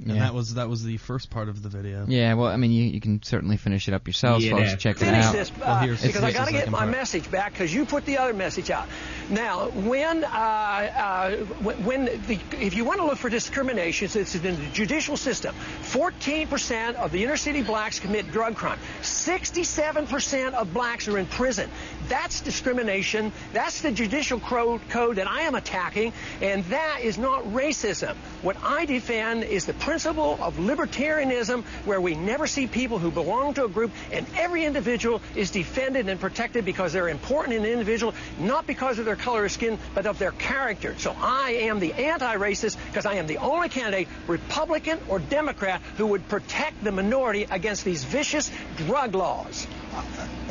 And Yeah. that was that was the first part of the video. Yeah, well, I mean, you, you can certainly finish it up yourselves, Yeah. folks. Check it Finish out. this uh, It's- because I got to get my part. message back because you put the other message out. Now, when uh, uh, when when the if you want to look for discrimination, it's in the judicial system. 14% of the inner city blacks commit drug crime. 67% of blacks are in prison. That's discrimination. That's the judicial code, code that I am attacking, and that is not racism. What I defend is the principle of libertarianism, where we never see people who belong to a group, and every individual is defended and protected because they're important in the individual, not because of their color of skin, but of their character. So I am the anti-racist because I am the only candidate, Republican or Democrat, who would protect the minority against these vicious drug laws.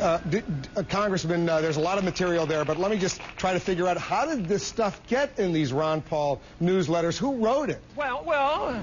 Uh, d- uh, Congressman, uh, there's a lot of material there, but let me just try to figure out how did this stuff get in these Ron Paul newsletters? Who wrote it? Well, well,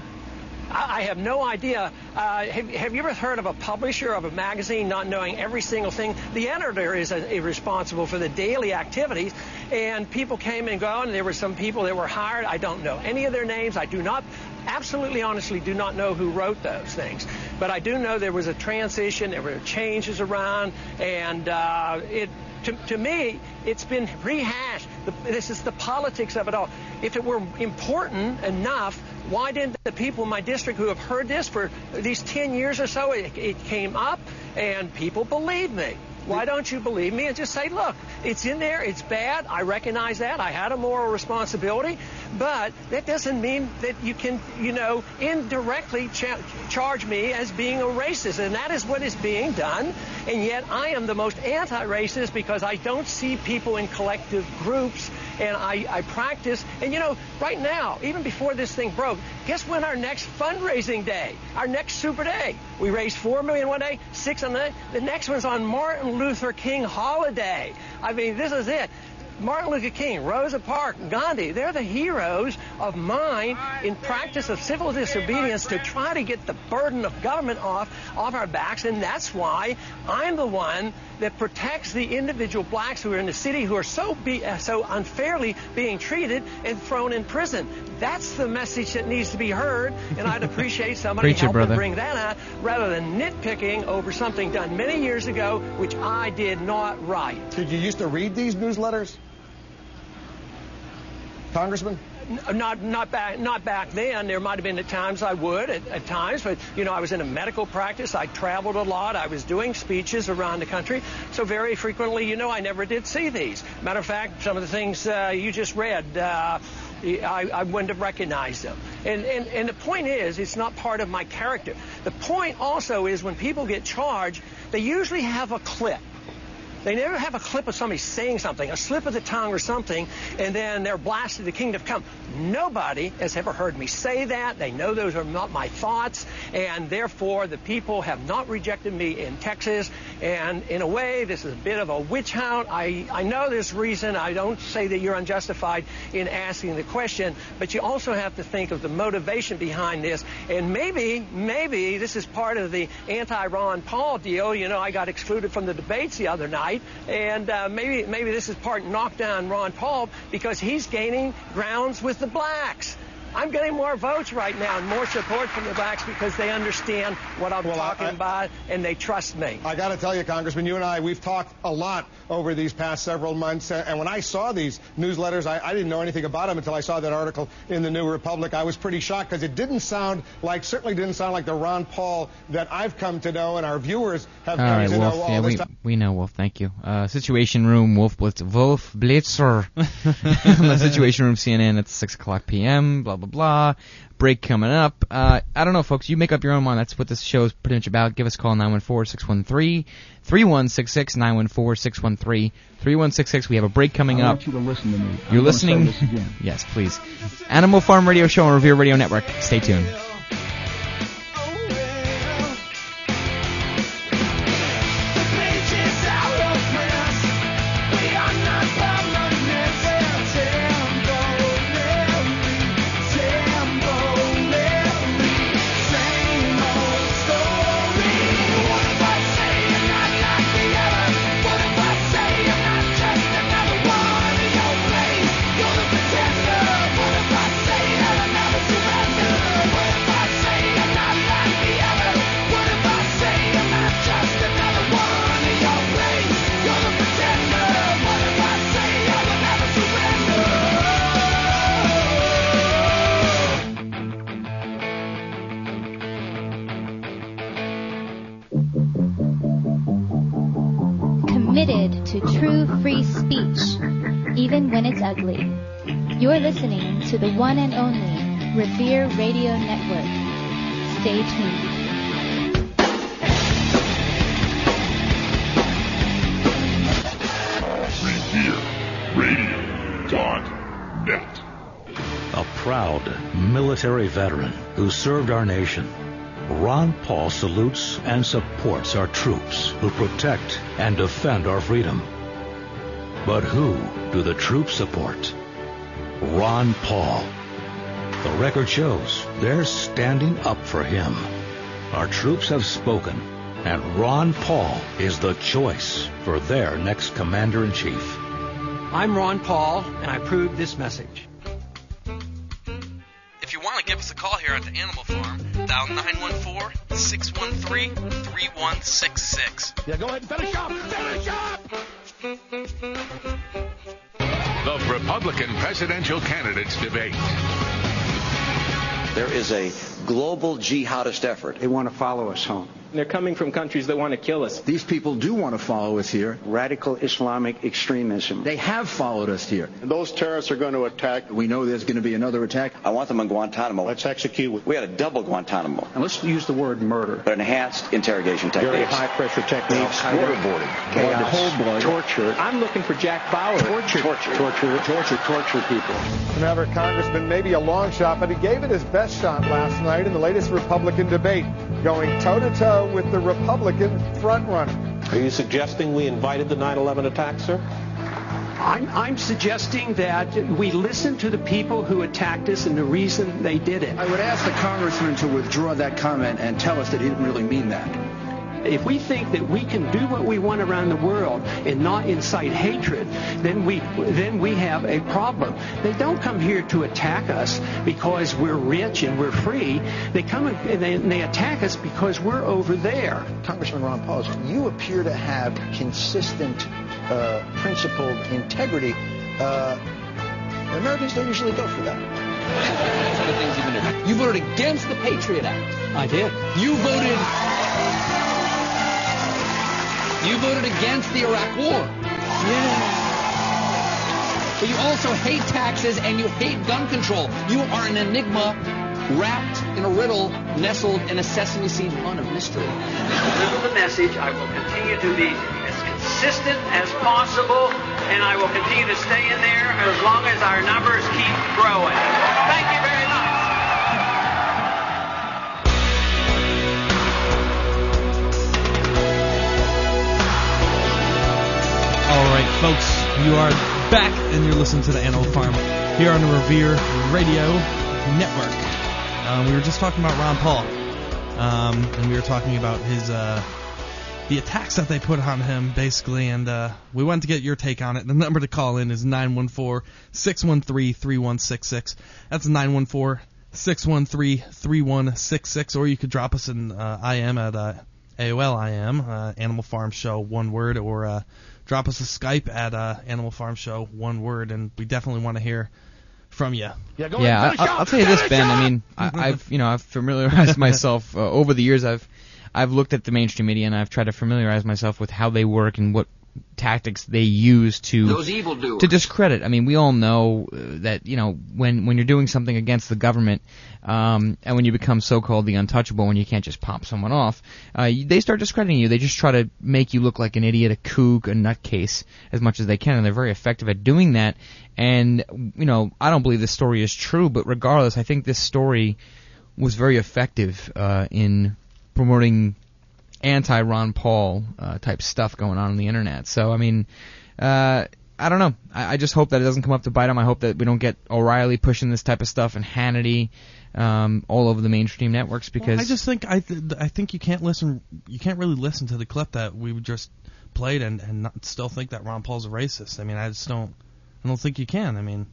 I have no idea. Uh, have, have you ever heard of a publisher of a magazine not knowing every single thing? The editor is, uh, is responsible for the daily activities, and people came and go, and there were some people that were hired. I don't know any of their names. I do not, absolutely honestly, do not know who wrote those things. But I do know there was a transition, there were changes around, and uh, it. To, to me, it's been rehashed. The, this is the politics of it all. If it were important enough, why didn't the people in my district who have heard this for these 10 years or so, it, it came up and people believe me. Why don't you believe me and just say, look, it's in there, it's bad, I recognize that, I had a moral responsibility, but that doesn't mean that you can, you know, indirectly cha- charge me as being a racist, and that is what is being done, and yet I am the most anti-racist because I don't see people in collective groups, and I, I practice, and you know, right now, even before this thing broke, guess when our next fundraising day, our next super day, we raised four million one day, six on the the next one's on Martin Luther King holiday. I mean, this is it. Martin Luther King, Rosa Parks, Gandhi, they're the heroes of mine in practice of civil disobedience to try to get the burden of government off, off our backs, and that's why I'm the one that protects the individual blacks who are in the city who are so be, uh, so unfairly being treated and thrown in prison. That's the message that needs to be heard, and I'd appreciate somebody Preach it, helping brother. bring that out rather than nitpicking over something done many years ago, which I did not write. Did you used to read these newsletters? Congressman? Not not back not back then. There might have been at times I would at, at times, but you know I was in a medical practice. I traveled a lot. I was doing speeches around the country, so very frequently, you know, I never did see these. Matter of fact, some of the things uh, you just read. Uh, I, I wouldn't have recognized them. And, and, and the point is, it's not part of my character. The point also is when people get charged, they usually have a clip. They never have a clip of somebody saying something, a slip of the tongue or something, and then they're blasted the kingdom come. Nobody has ever heard me say that. They know those are not my thoughts, and therefore the people have not rejected me in Texas. And in a way, this is a bit of a witch hunt. I, I know there's reason. I don't say that you're unjustified in asking the question, but you also have to think of the motivation behind this. And maybe, maybe this is part of the anti-Ron Paul deal. You know, I got excluded from the debates the other night, and uh, maybe, maybe this is part knock down Ron Paul because he's gaining grounds with the blacks. I'm getting more votes right now and more support from the blacks because they understand what I'm talking about and they trust me. I got to tell you, Congressman, you and I, we've talked a lot over these past several months. uh, And when I saw these newsletters, I, I didn't know anything about them until I saw that article in the New Republic. I was pretty shocked because it didn't sound like, certainly didn't sound like the Ron Paul that I've come to know and our viewers have All come right, to Wolf. know all Yeah, this we time. we know Wolf. Thank you. Uh, Situation Room, Wolf Blitz, Wolf Blitzer. the Situation Room, CNN at 6 o'clock p.m. Blah blah blah. Break coming up. Uh, I don't know, folks. You make up your own mind. That's what this show is pretty much about. Give us a call 914-613-3166, 914-613-3166. We have a break coming I up. want you to listen to me. You're listening. Yes, please. Animal Farm Radio Show on Revere Radio Network. Stay tuned. To true free speech, even when it's ugly. You're listening to the one and only Revere Radio Network. Stay tuned. RevereRadio.net. A proud military veteran who served our nation. Ron Paul salutes and supports our troops who protect and defend our freedom. But who do the troops support? Ron Paul. The record shows they're standing up for him. Our troops have spoken, and Ron Paul is the choice for their next commander in chief. I'm Ron Paul, and I approve this message. If you want to give us a call here at the Animal Farm, dial 914-613-3166. Yeah, go ahead and finish up. Finish up. The Republican presidential candidates debate. There is a global jihadist effort. They want to follow us home. They're coming from countries that want to kill us. These people do want to follow us here. Radical Islamic extremism. They have followed us here. And those terrorists are going to attack. We know there's going to be another attack. I want them in Guantanamo. Let's execute. We had a double Guantanamo. And let's use the word murder. But enhanced interrogation techniques. Very high pressure techniques. Waterboarding. Chaos. Cold blood. Torture. I'm looking for Jack Bauer. Torture. Torture. Torture. Torture. Torture people. Another congressman, maybe a long shot, but he gave it his best shot last night in the latest Republican debate, going toe to toe with the Republican frontrunner. Are you suggesting we invited the 9/11 attack, sir? I'm, I'm suggesting that we listen to the people who attacked us and the reason they did it. I would ask the congressman to withdraw that comment and tell us that he didn't really mean that. If we think that we can do what we want around the world and not incite hatred, then we then we have a problem. They don't come here to attack us because we're rich and we're free. They come and they, and they attack us because we're over there. Congressman Ron Paul, you appear to have consistent, uh, principled integrity. Uh, Americans don't usually go for that. You voted against the Patriot Act. I did. You voted. You voted against the Iraq War. Yeah. But you also hate taxes and you hate gun control. You are an enigma wrapped in a riddle nestled in a sesame seed bun of mystery. Deliver the message. I will continue to be as consistent as possible, and I will continue to stay in there as long as our numbers keep growing. Thank you very much. All right, folks, you are back and you're listening to the Animal Farm here on the Revere Radio Network. Um, we were just talking about Ron Paul, um, and we were talking about his uh, the attacks that they put on him, basically, and uh, we wanted to get your take on it. The number to call in is 914-613-3166. That's 914-613-3166, or you could drop us an uh, IM at uh, AOL IM, uh, Animal Farm Show, one word, or uh, drop us a Skype at uh, Animal Farm Show, one word, and we definitely want to hear from you. Yeah, go yeah, ahead. I, I'll tell you this, Ben. I mean, I, I've you know I've familiarized myself uh, over the years. I've I've looked at the mainstream media and I've tried to familiarize myself with how they work and what tactics they use to Those evildoers. to discredit. I mean, we all know uh, that you know when when you're doing something against the government, um, and when you become so-called the untouchable, when you can't just pop someone off, uh, they start discrediting you. They just try to make you look like an idiot, a kook, a nutcase as much as they can, and they're very effective at doing that. And you know, I don't believe this story is true, but regardless, I think this story was very effective uh, in promoting anti Ron Paul uh, type stuff going on on the internet. So I mean, uh, I don't know. I, I just hope that it doesn't come up to bite him. I hope that we don't get O'Reilly pushing this type of stuff and Hannity um, all over the mainstream networks because Well, I just think I th- I think you can't listen. You can't really listen to the clip that we just played and and not still think that Ron Paul's a racist. I mean, I just don't. I don't think you can. I mean,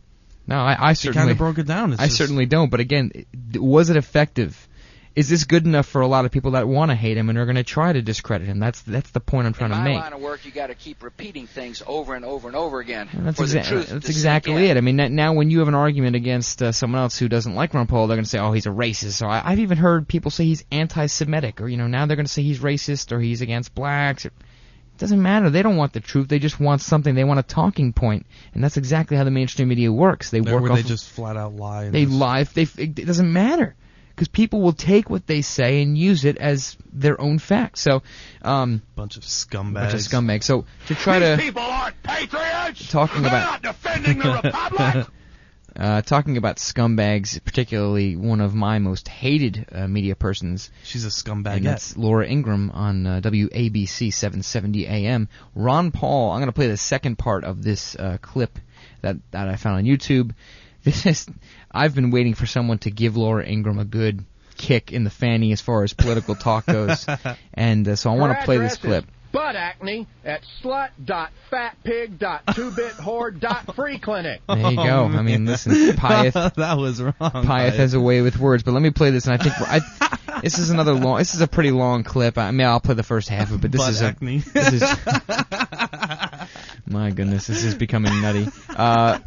no, I, I certainly kind of broke it down. It's I just- certainly don't. But again, was it effective? Is this good enough for a lot of people that want to hate him and are going to try to discredit him? That's that's the point I'm trying In to my make. line of work, you got to keep repeating things over and over and over again And That's, for the exa- truth that's exactly it. I mean, now when you have an argument against uh, someone else who doesn't like Ron Paul, they're going to say, "Oh, he's a racist." So I, I've even heard people say he's anti-Semitic, or you know, now they're going to say he's racist or he's against blacks. It doesn't matter. They don't want the truth. They just want something. They want a talking point, and that's exactly how the mainstream media works. They There work where off they of- just flat out lie. they lie. If they it doesn't matter because people will take what they say and use it as their own fact. So, um, bunch of scumbags. bunch of scumbags. So to try These to people aren't patriots. talking They're about not defending the republic. uh, talking about scumbags, particularly one of my most hated uh, media persons. She's a scumbag. And that's Laura Ingraham on uh, WABC 770 AM. Ron Paul. I'm going to play the second part of this uh, clip that that I found on YouTube. This is. I've been waiting for someone to give Laura Ingraham a good kick in the fanny as far as political talk goes, and uh, so I want to play this clip. Butt acne at slut.fatpig.2bithore.freeclinic. There you go. I mean, listen, Pyeth. that was wrong. Pyeth has a way with words, but let me play this, and I think I, this is another long. This is a pretty long clip. I mean, I'll play the first half of it, but this Butt is a. This is. my goodness, this is becoming nutty. Uh,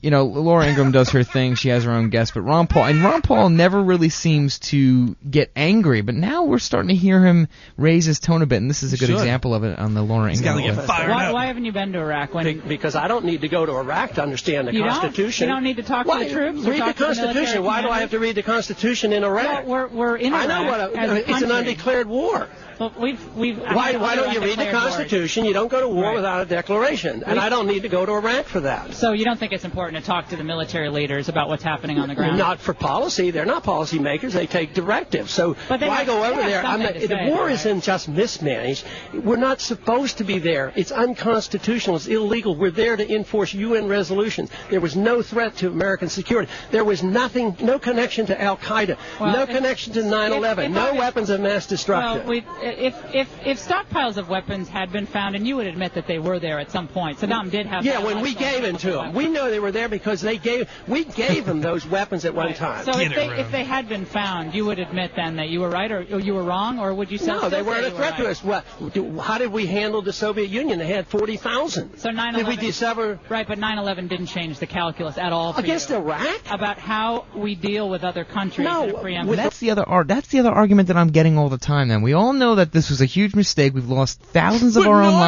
you know, Laura Ingraham does her thing. She has her own guests, but Ron Paul and Ron Paul never really seems to get angry. But now we're starting to hear him raise his tone a bit, and this is a good Should. example of it on the Laura Ingraham. clip. Why, why haven't you been to Iraq? When Be- because I don't need to go to Iraq to understand the You don't? Constitution. You don't need to talk to the troops Read the to the Constitution. Why do I have to read the Constitution in Iraq? Well, we're we're in I know what a, as a it's an undeclared war. Well, we've we've. Why, why don't you read the wars. Constitution? You don't go to war Right. without a declaration, and We- I don't need to go to Iraq for that. So you don't think it's important to talk to the military leaders about what's happening on the ground? Not for policy. They're not policy makers. They take directives. So why have- go over there? I'm not, the say, war right? isn't just mismanaged. We're not supposed to be there. It's unconstitutional. It's illegal. We're there to enforce UN resolutions. There was no threat to American security. There was nothing, no connection to Al Qaeda, Well, no connection to 9/11, if no weapons of mass destruction. Well, we, if if if stockpiles of weapons had been found, and you would admit that they were there at some point, Saddam did have. yeah, when we gave them to them, we know they were there because they gave we gave them those weapons at one time. So if they if they had been found, you would admit then that you were right or, or you were wrong, or would you still No, they weren't a you were threat to us. What, do- how did we handle the Soviet Union? They had 40,000. So 9/11. Did we discover? Right, but 9/11 didn't change the calculus at all. For Against you. Iraq? About how we deal with other countries. No, in That's the other that's the other argument that I'm getting all the time. Then we all know that this was a huge mistake. We've lost thousands of But our own 9/11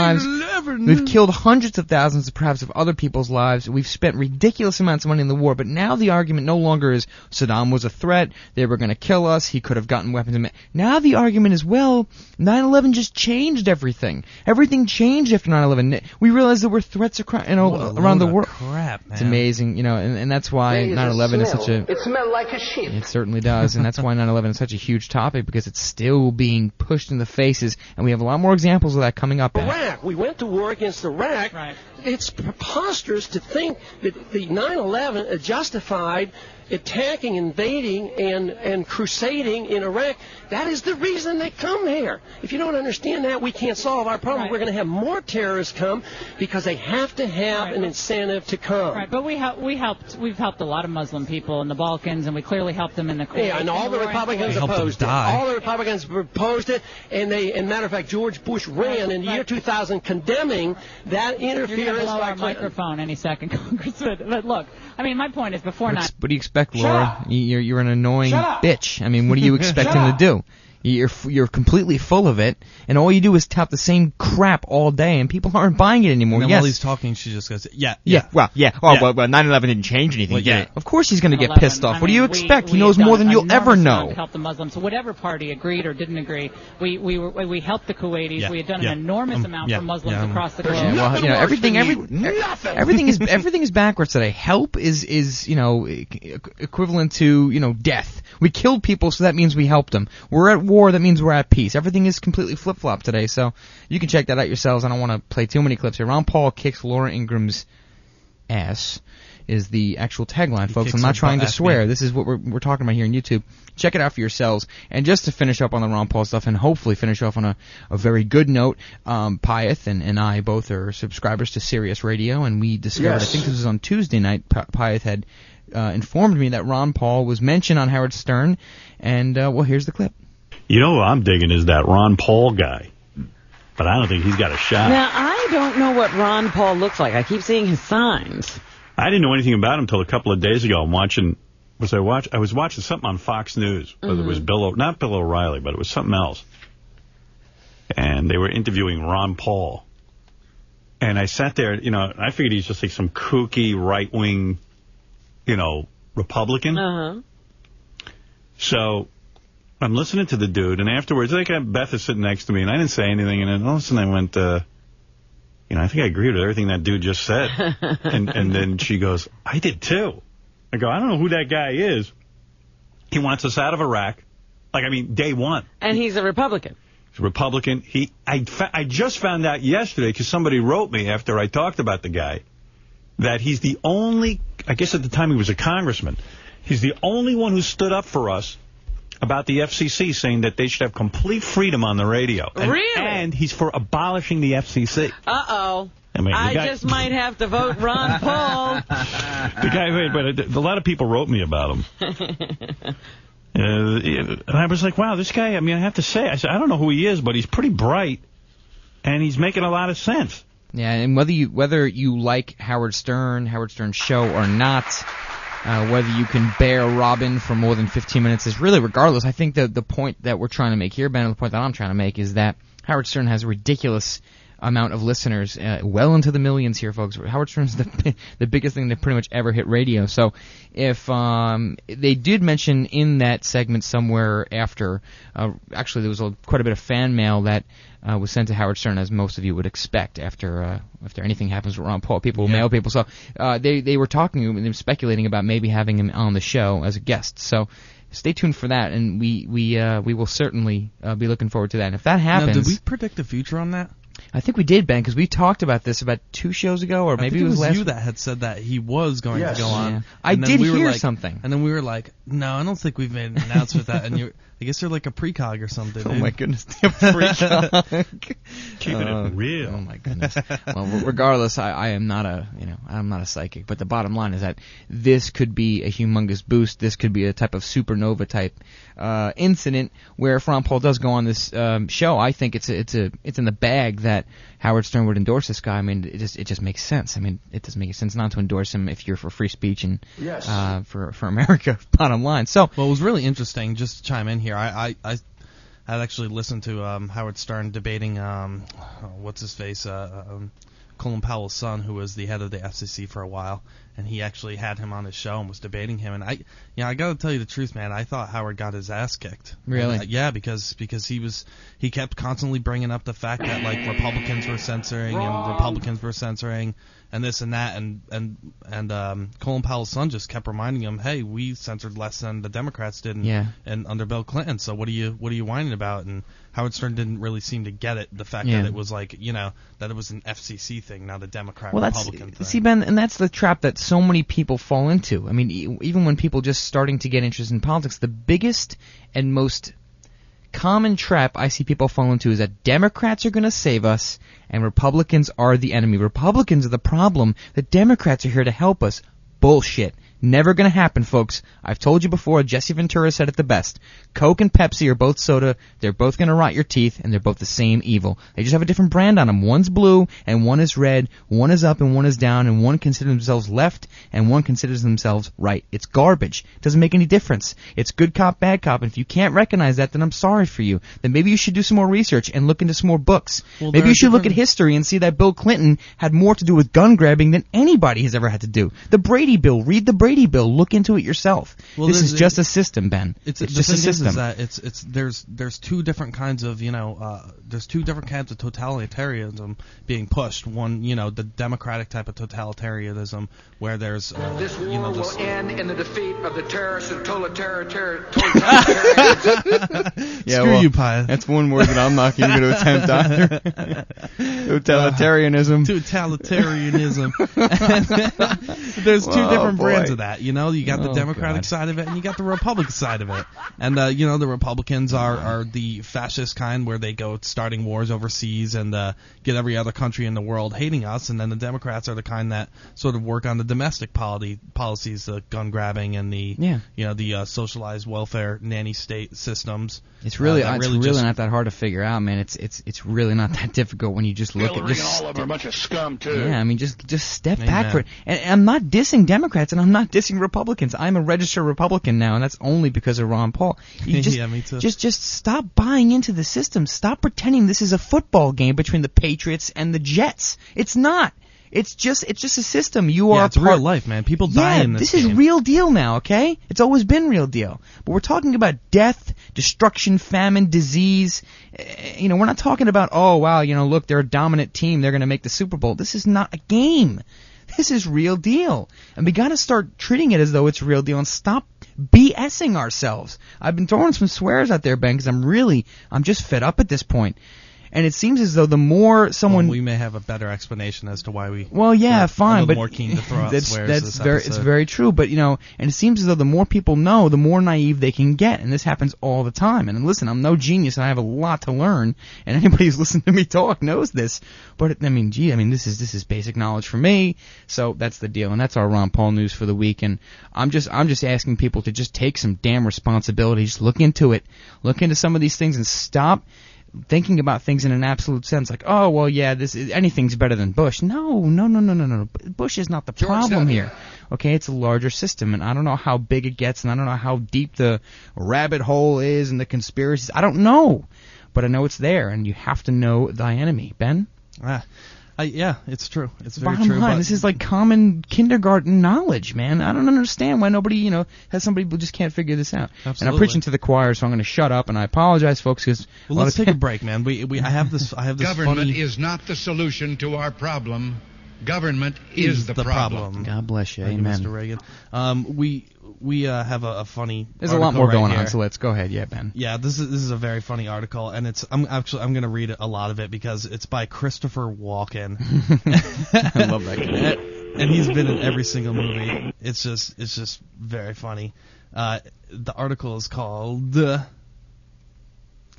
lives. We've killed hundreds of thousands, perhaps, of other people's lives. We've spent ridiculous amounts of money in the war. But now the argument no longer is Saddam was a threat. They were going to kill us. He could have gotten weapons. and ma- Now the argument is well, 9/11 just changed everything. Everything changed after 9/11. We realized there were threats across, you know, around the world. crap, It's amazing, you know, and, and that's why 9/11 is such a It smelled like a sheep. it certainly does, and that's why 9/11 is such a huge topic because it's still being pushed in the faces, and we have a lot more examples of that coming up. Iraq. We went to war against Iraq. It's preposterous to think that the 9/11 justified attacking, invading, and and crusading in Iraq. That is the reason they come here. If you don't understand that, we can't solve our problem. We're going to have more terrorists come because they have to have an incentive to come. Right, but we help, we helped we've helped a lot of Muslim people in the Balkans, and we clearly helped them in the Kuwait. Yeah, and all the war in Republicans opposed it. All the Republicans opposed it, and they, and matter of fact, George Bush ran in the year 2000 condemning that interference. You're going to interference blow by our Clinton. microphone any second, Congressman. But look, I mean, my point is before nine. What do you expect, Laura? You're you're an annoying bitch. I mean, what do you expect him to do? You're you're completely full of it, and all you do is tout the same crap all day, and people aren't buying it anymore. And then yes. while he's talking, she just goes, yeah, yeah, well, yeah. Well, Yeah. well, well, 9/11 didn't change anything. Well, yeah. Of course he's going to get pissed off. I what do you mean, we- expect? he knows more than you'll ever know. Help the Muslims, so whatever party agreed or didn't agree, we we were, we helped the Kuwaitis. Yeah, We had done yeah. an enormous Um, amount yeah, for Muslims yeah, across the Yeah, globe. well, you know, everything, every, everything is everything is backwards today. Help is is you know equivalent to you know death. We killed people, so that means we helped them. We're at war, that means we're at peace. Everything is completely flip flop today. So you can check that out yourselves. I don't want to play too many clips here. Ron Paul kicks Laura Ingraham's ass is the actual tagline, folks. I'm not trying to swear. This is what we're, we're talking about here on YouTube. Check it out for yourselves. And just to finish up on the Ron Paul stuff and hopefully finish off on a, a very good note, um, Pyeth and, and I both are subscribers to Sirius Radio, and we discovered, I think this was on Tuesday night, P- Pyeth had uh, informed me that Ron Paul was mentioned on Howard Stern, and, uh, well, here's the clip. You know who I'm digging is that Ron Paul guy. But I don't think he's got a shot. Now, I don't know what Ron Paul looks like. I keep seeing his signs. I didn't know anything about him until a couple of days ago. I'm watching. Was I watch? I was watching something on Fox News. Whether it was Mhm. Bill, O- not Bill O'Reilly, but it was something else. and they were interviewing Ron Paul. And I sat there, you know, I figured he's just like some kooky right wing, you know, Republican. Uh-huh. So I'm listening to the dude, and afterwards, like uh, Beth is sitting next to me, and I didn't say anything, and then all of a sudden I went, uh, you know, I think I agreed with everything that dude just said. and and then she goes, I did too. I go, I don't know who that guy is. He wants us out of Iraq. Like, I mean, day one. And he's a Republican. He's a Republican. He, I, I just found out yesterday because somebody wrote me after I talked about the guy that he's the only, I guess at the time he was a congressman, he's the only one who stood up for us about the FCC, saying that they should have complete freedom on the radio. And, Really? And he's for abolishing the FCC. Uh-oh. I mean, I guy- just might have to vote Ron Paul. The guy, but a lot of people wrote me about him. Uh, and I was like, wow, this guy, I mean, I have to say, I said, I don't know who he is, but he's pretty bright, and he's making a lot of sense. Yeah, and whether you whether you like Howard Stern, Howard Stern's show or not, uh, whether you can bear Robin for more than 15 minutes is really regardless. I think that the point that we're trying to make here, Ben, and the point that I'm trying to make is that Howard Stern has a ridiculous amount of listeners, uh, well into the millions here, folks. Howard Stern's the the biggest thing that pretty much ever hit radio. So if um, they did mention in that segment somewhere after, uh, actually there was a, quite a bit of fan mail that uh, was sent to Howard Stern, as most of you would expect after uh, after anything happens with Ron Paul. People will mail people. So uh, they they were talking, they were speculating about maybe having him on the show as a guest. So. Stay tuned for that, and we we uh, we will certainly uh, be looking forward to that. And if that happens, Now, did we predict the future on that? I think we did, Ben, because we talked about this about two shows ago, or I maybe think it was, last you that had said that he was going Yes. to go on. Yeah. I And then did we were hear like- something. And then we were like, no, I don't think we've made an announcement that. And you, I guess you're like a precog or something. Oh dude. my goodness, a precog. Keeping Uh, it real. Oh my goodness. well, regardless, I, I am not a you know I'm not a psychic, but the bottom line is that this could be a humongous boost. This could be a type of supernova type uh, incident where if Ron Paul does go on this um, show, I think it's a, it's a it's in the bag that Howard Stern would endorse this guy. I mean, it just it just makes sense. I mean, it doesn't make sense not to endorse him if you're for free speech and Yes. uh, for for America. Bottom line. So well, it was really interesting. Just to chime in here, I I, I had actually listened to um, Howard Stern debating um, what's his face, uh, um, Colin Powell's son, who was the head of the FCC for a while, and he actually had him on his show and was debating him. And I, you know, I got to tell you the truth, man. I thought Howard got his ass kicked. Really? And, uh, yeah, because because he was he kept constantly bringing up the fact that like Republicans were censoring and Republicans were censoring and this and that and and and um, Colin Powell's son just kept reminding him, hey, we censored less than the Democrats did. in- Yeah. and under Bill Clinton. So what are you what are you whining about? And Howard Stern didn't really seem to get it. The fact Yeah. that it was like you know that it was an FCC thing, not a Democrat well, that's Republican thing. see, Ben, and that's the trap that so many people fall into. I mean, e- even when people just starting to get interested in politics, the biggest and most common trap I see people fall into is that Democrats are going to save us and Republicans are the enemy. Republicans are the problem. The Democrats are here to help us. Bullshit. Never gonna happen, folks. I've told you before, Jesse Ventura said it the best. Coke and Pepsi are both soda, they're both gonna rot your teeth, and they're both the same evil. They just have a different brand on them. One's blue, and one is red, one is up and one is down, and one considers themselves left, and one considers themselves right. It's garbage. It doesn't make any difference. It's good cop, bad cop, and if you can't recognize that, then I'm sorry for you. Then maybe you should do some more research and look into some more books. Well, maybe you should look at history and see that Bill Clinton had more to do with gun grabbing than anybody has ever had to do. The Brady Bill, read the Brady Bill, look into it yourself. Well, this is just a system, Ben. It's, It's, the just a thing is, system. is that it's it's there's there's two different kinds of you know uh, there's two different kinds of totalitarianism being pushed. One you know the democratic type of totalitarianism where there's uh, This you war know will end in the defeat of the terrorists and totalitarian. yeah, Screw well, you, Pi. That's one word that I'm not even going to attempt either. Totalitarianism. totalitarianism. There's two different boy. brands of that. You know, you got the Oh, Democratic God. side of it, and you got the Republican side of it. And uh, you know, the Republicans are are the fascist kind, where they go starting wars overseas and uh, get every other country in the world hating us. And then the Democrats are the kind that sort of work on the domestic polity policies, the gun grabbing and the Yeah. you know the uh, socialized welfare nanny state systems. It's really, uh, that it's really, just- not that hard to figure out, man. It's it's it's really not that difficult when you just look Hillary at just and all of them are a bunch of scum too. Yeah, I mean, just just step Amen. back for it. And, and I'm not dissing Democrats, and I'm not stop dissing Republicans. I'm a registered Republican now, and that's only because of Ron Paul. You just, Yeah, me too. Just, just stop buying into the system. Stop pretending this is a football game between the Patriots and the Jets. It's not. It's just, it's just a system. You Yeah, are it's part- real life, man. People die yeah, in this is game. Is real deal now, okay? It's always been real deal. But we're talking about death, destruction, famine, disease. Eh, You know, we're not talking about, oh, wow, you know, look, they're a dominant team. They're going to make the Super Bowl. This is not a game. This is real deal. And we got to start treating it as though it's real deal and stop BSing ourselves. I've been throwing some swears out there, Ben, because I'm really, I'm just fed up at this point. And it seems as though the more someone Well, we may have a better explanation as to why we. well, yeah, fine, but more keen to throw out that's swears that's very it's very true. But you know, and it seems as though the more people know, the more naive they can get, and this happens all the time. And listen, I'm no genius, and I have a lot to learn, and anybody who's listened to me talk knows this. But I mean, gee, I mean, this is this is basic knowledge for me. So that's the deal, and that's our Ron Paul news for the week. And I'm just I'm just asking people to just take some damn responsibility, just look into it, look into some of these things, and stop thinking about things in an absolute sense, like, oh well, yeah, this is, anything's better than Bush. No, no, no, no, no, no. Bush is not the problem W. here. Okay, it's a larger system, and I don't know how big it gets, and I don't know how deep the rabbit hole is, and the conspiracies. I don't know, but I know it's there, and you have to know thy enemy, Ben. Ah, I, yeah, it's true. It's very Bottom true. line, this is like common kindergarten knowledge, man. I don't understand why nobody, you know, has somebody who just can't figure this out. Absolutely. And I'm preaching to the choir, so I'm going to shut up, and I apologize, folks, because Well, let's take a break, man. We we I have this I have this Government funny. is not the solution to our problem. Government is, the, problem. God bless you. Thank Amen. you, Mr. Reagan. Um, we we uh, have a, a funny. There's a lot more right going on, so let's go ahead. Yeah, Ben. Yeah, this is this is a very funny article, and it's I'm actually I'm going to read a lot of it because it's by Christopher Walken. I love that guy. and he's been in every single movie. It's just it's just very funny. Uh, the article is called. Uh,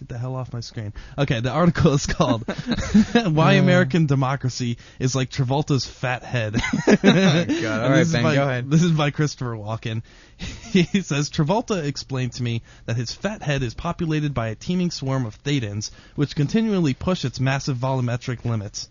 Get the hell off my screen. Okay, the article is called "Why uh. American Democracy is Like Travolta's Fat Head." Oh, God. All right, this is Ben, by- go ahead. This is by Christopher Walken. He says Travolta explained to me that his fat head is populated by a teeming swarm of thetans, which continually push its massive volumetric limits.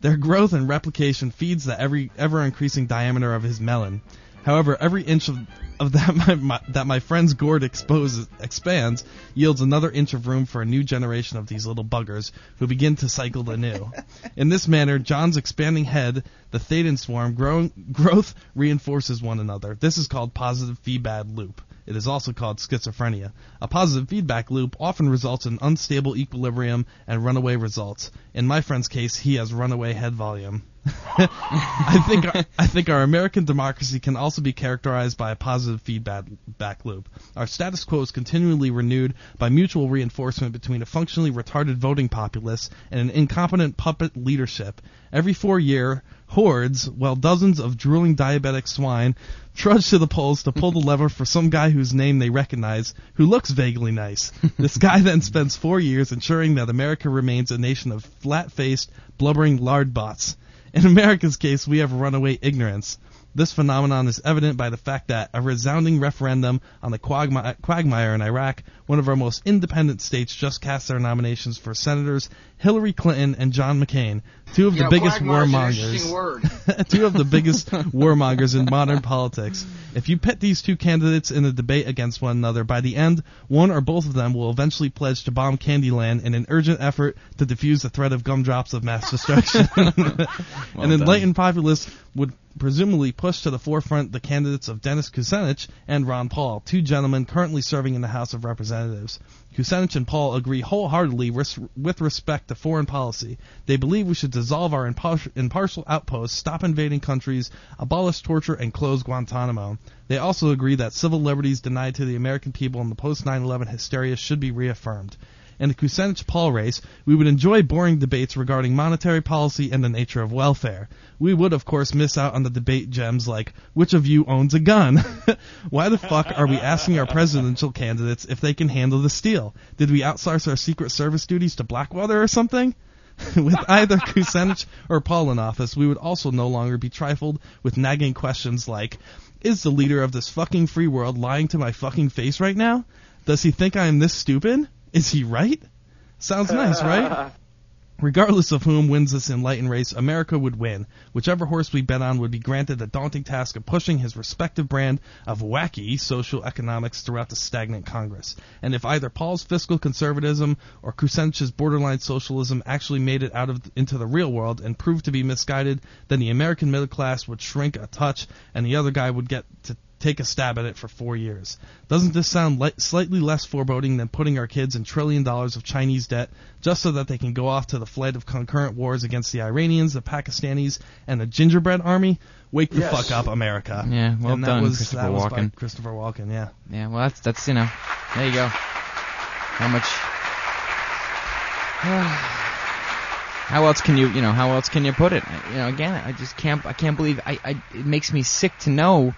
Their growth and replication feeds the every ever increasing diameter of his melon. However, every inch of, of that my, my, that my friend's gourd exposes expands yields another inch of room for a new generation of these little buggers who begin to cycle anew. In this manner, John's expanding head, the Thetan swarm, growing, growth reinforces one another. This is called positive feedback loop. It is also called schizophrenia. A positive feedback loop often results in unstable equilibrium and runaway results. In my friend's case, he has runaway head volume. I think our, I think our American democracy can also be characterized by a positive feedback back loop. Our status quo is continually renewed by mutual reinforcement between a functionally retarded voting populace and an incompetent puppet leadership. Every four year, hordes, while dozens of drooling diabetic swine trudge to the polls to pull the lever for some guy whose name they recognize, who looks vaguely nice. this guy then spends four years ensuring that America remains a nation of flat-faced, blubbering lardbots. In America's case, we have runaway ignorance. This phenomenon is evident by the fact that a resounding referendum on the quagmire in Iraq, one of our most independent states, just cast their nominations for Senators Hillary Clinton and John McCain, two of the biggest warmongers. two of the biggest warmongers in modern politics. If you pit these two candidates in a debate against one another, by the end, one or both of them will eventually pledge to bomb Candyland in an urgent effort to defuse the threat of gumdrops of mass destruction. an enlightened populace would presumably push to the forefront the candidates of Dennis Kucinich and Ron Paul, two gentlemen currently serving in the House of Representatives. Kucinich and Paul agree wholeheartedly ris- with respect to foreign policy. They believe we should dissolve our impar- impartial outposts, stop invading countries, abolish torture, and close Guantanamo. They also agree that civil liberties denied to the American people in the post 9 11 hysteria should be reaffirmed. In the Kucinich Paul race, we would enjoy boring debates regarding monetary policy and the nature of welfare. We would, of course, miss out on the debate gems like, which of you owns a gun? Why the fuck are we asking our presidential candidates if they can handle the steel? Did we outsource our Secret Service duties to Blackwater or something? with either Kucinich or Paul in office, we would also no longer be trifled with nagging questions like, is the leader of this fucking free world lying to my fucking face right now? Does he think I am this stupid? Is he right? Sounds nice, right? Regardless of whom wins this enlightened race, America would win. Whichever horse we bet on would be granted the daunting task of pushing his respective brand of wacky social economics throughout the stagnant Congress. And if either Paul's fiscal conservatism or Kucinich's borderline socialism actually made it out of into the real world and proved to be misguided, then the American middle class would shrink a touch, and the other guy would get to take a stab at it for four years. Doesn't this sound li- slightly less foreboding than putting our kids in trillion dollars of Chinese debt just so that they can go off to the flight of concurrent wars against the Iranians, the Pakistanis, and the gingerbread army? Wake the Yes. fuck up, America. Yeah, well and that done, was, Christopher that was by Walken. Christopher Walken, yeah. Yeah, well, that's that's you know, there you go. How much? How else can you you know how else can you put it? You know, again, I just can't I can't believe I, I it makes me sick to know.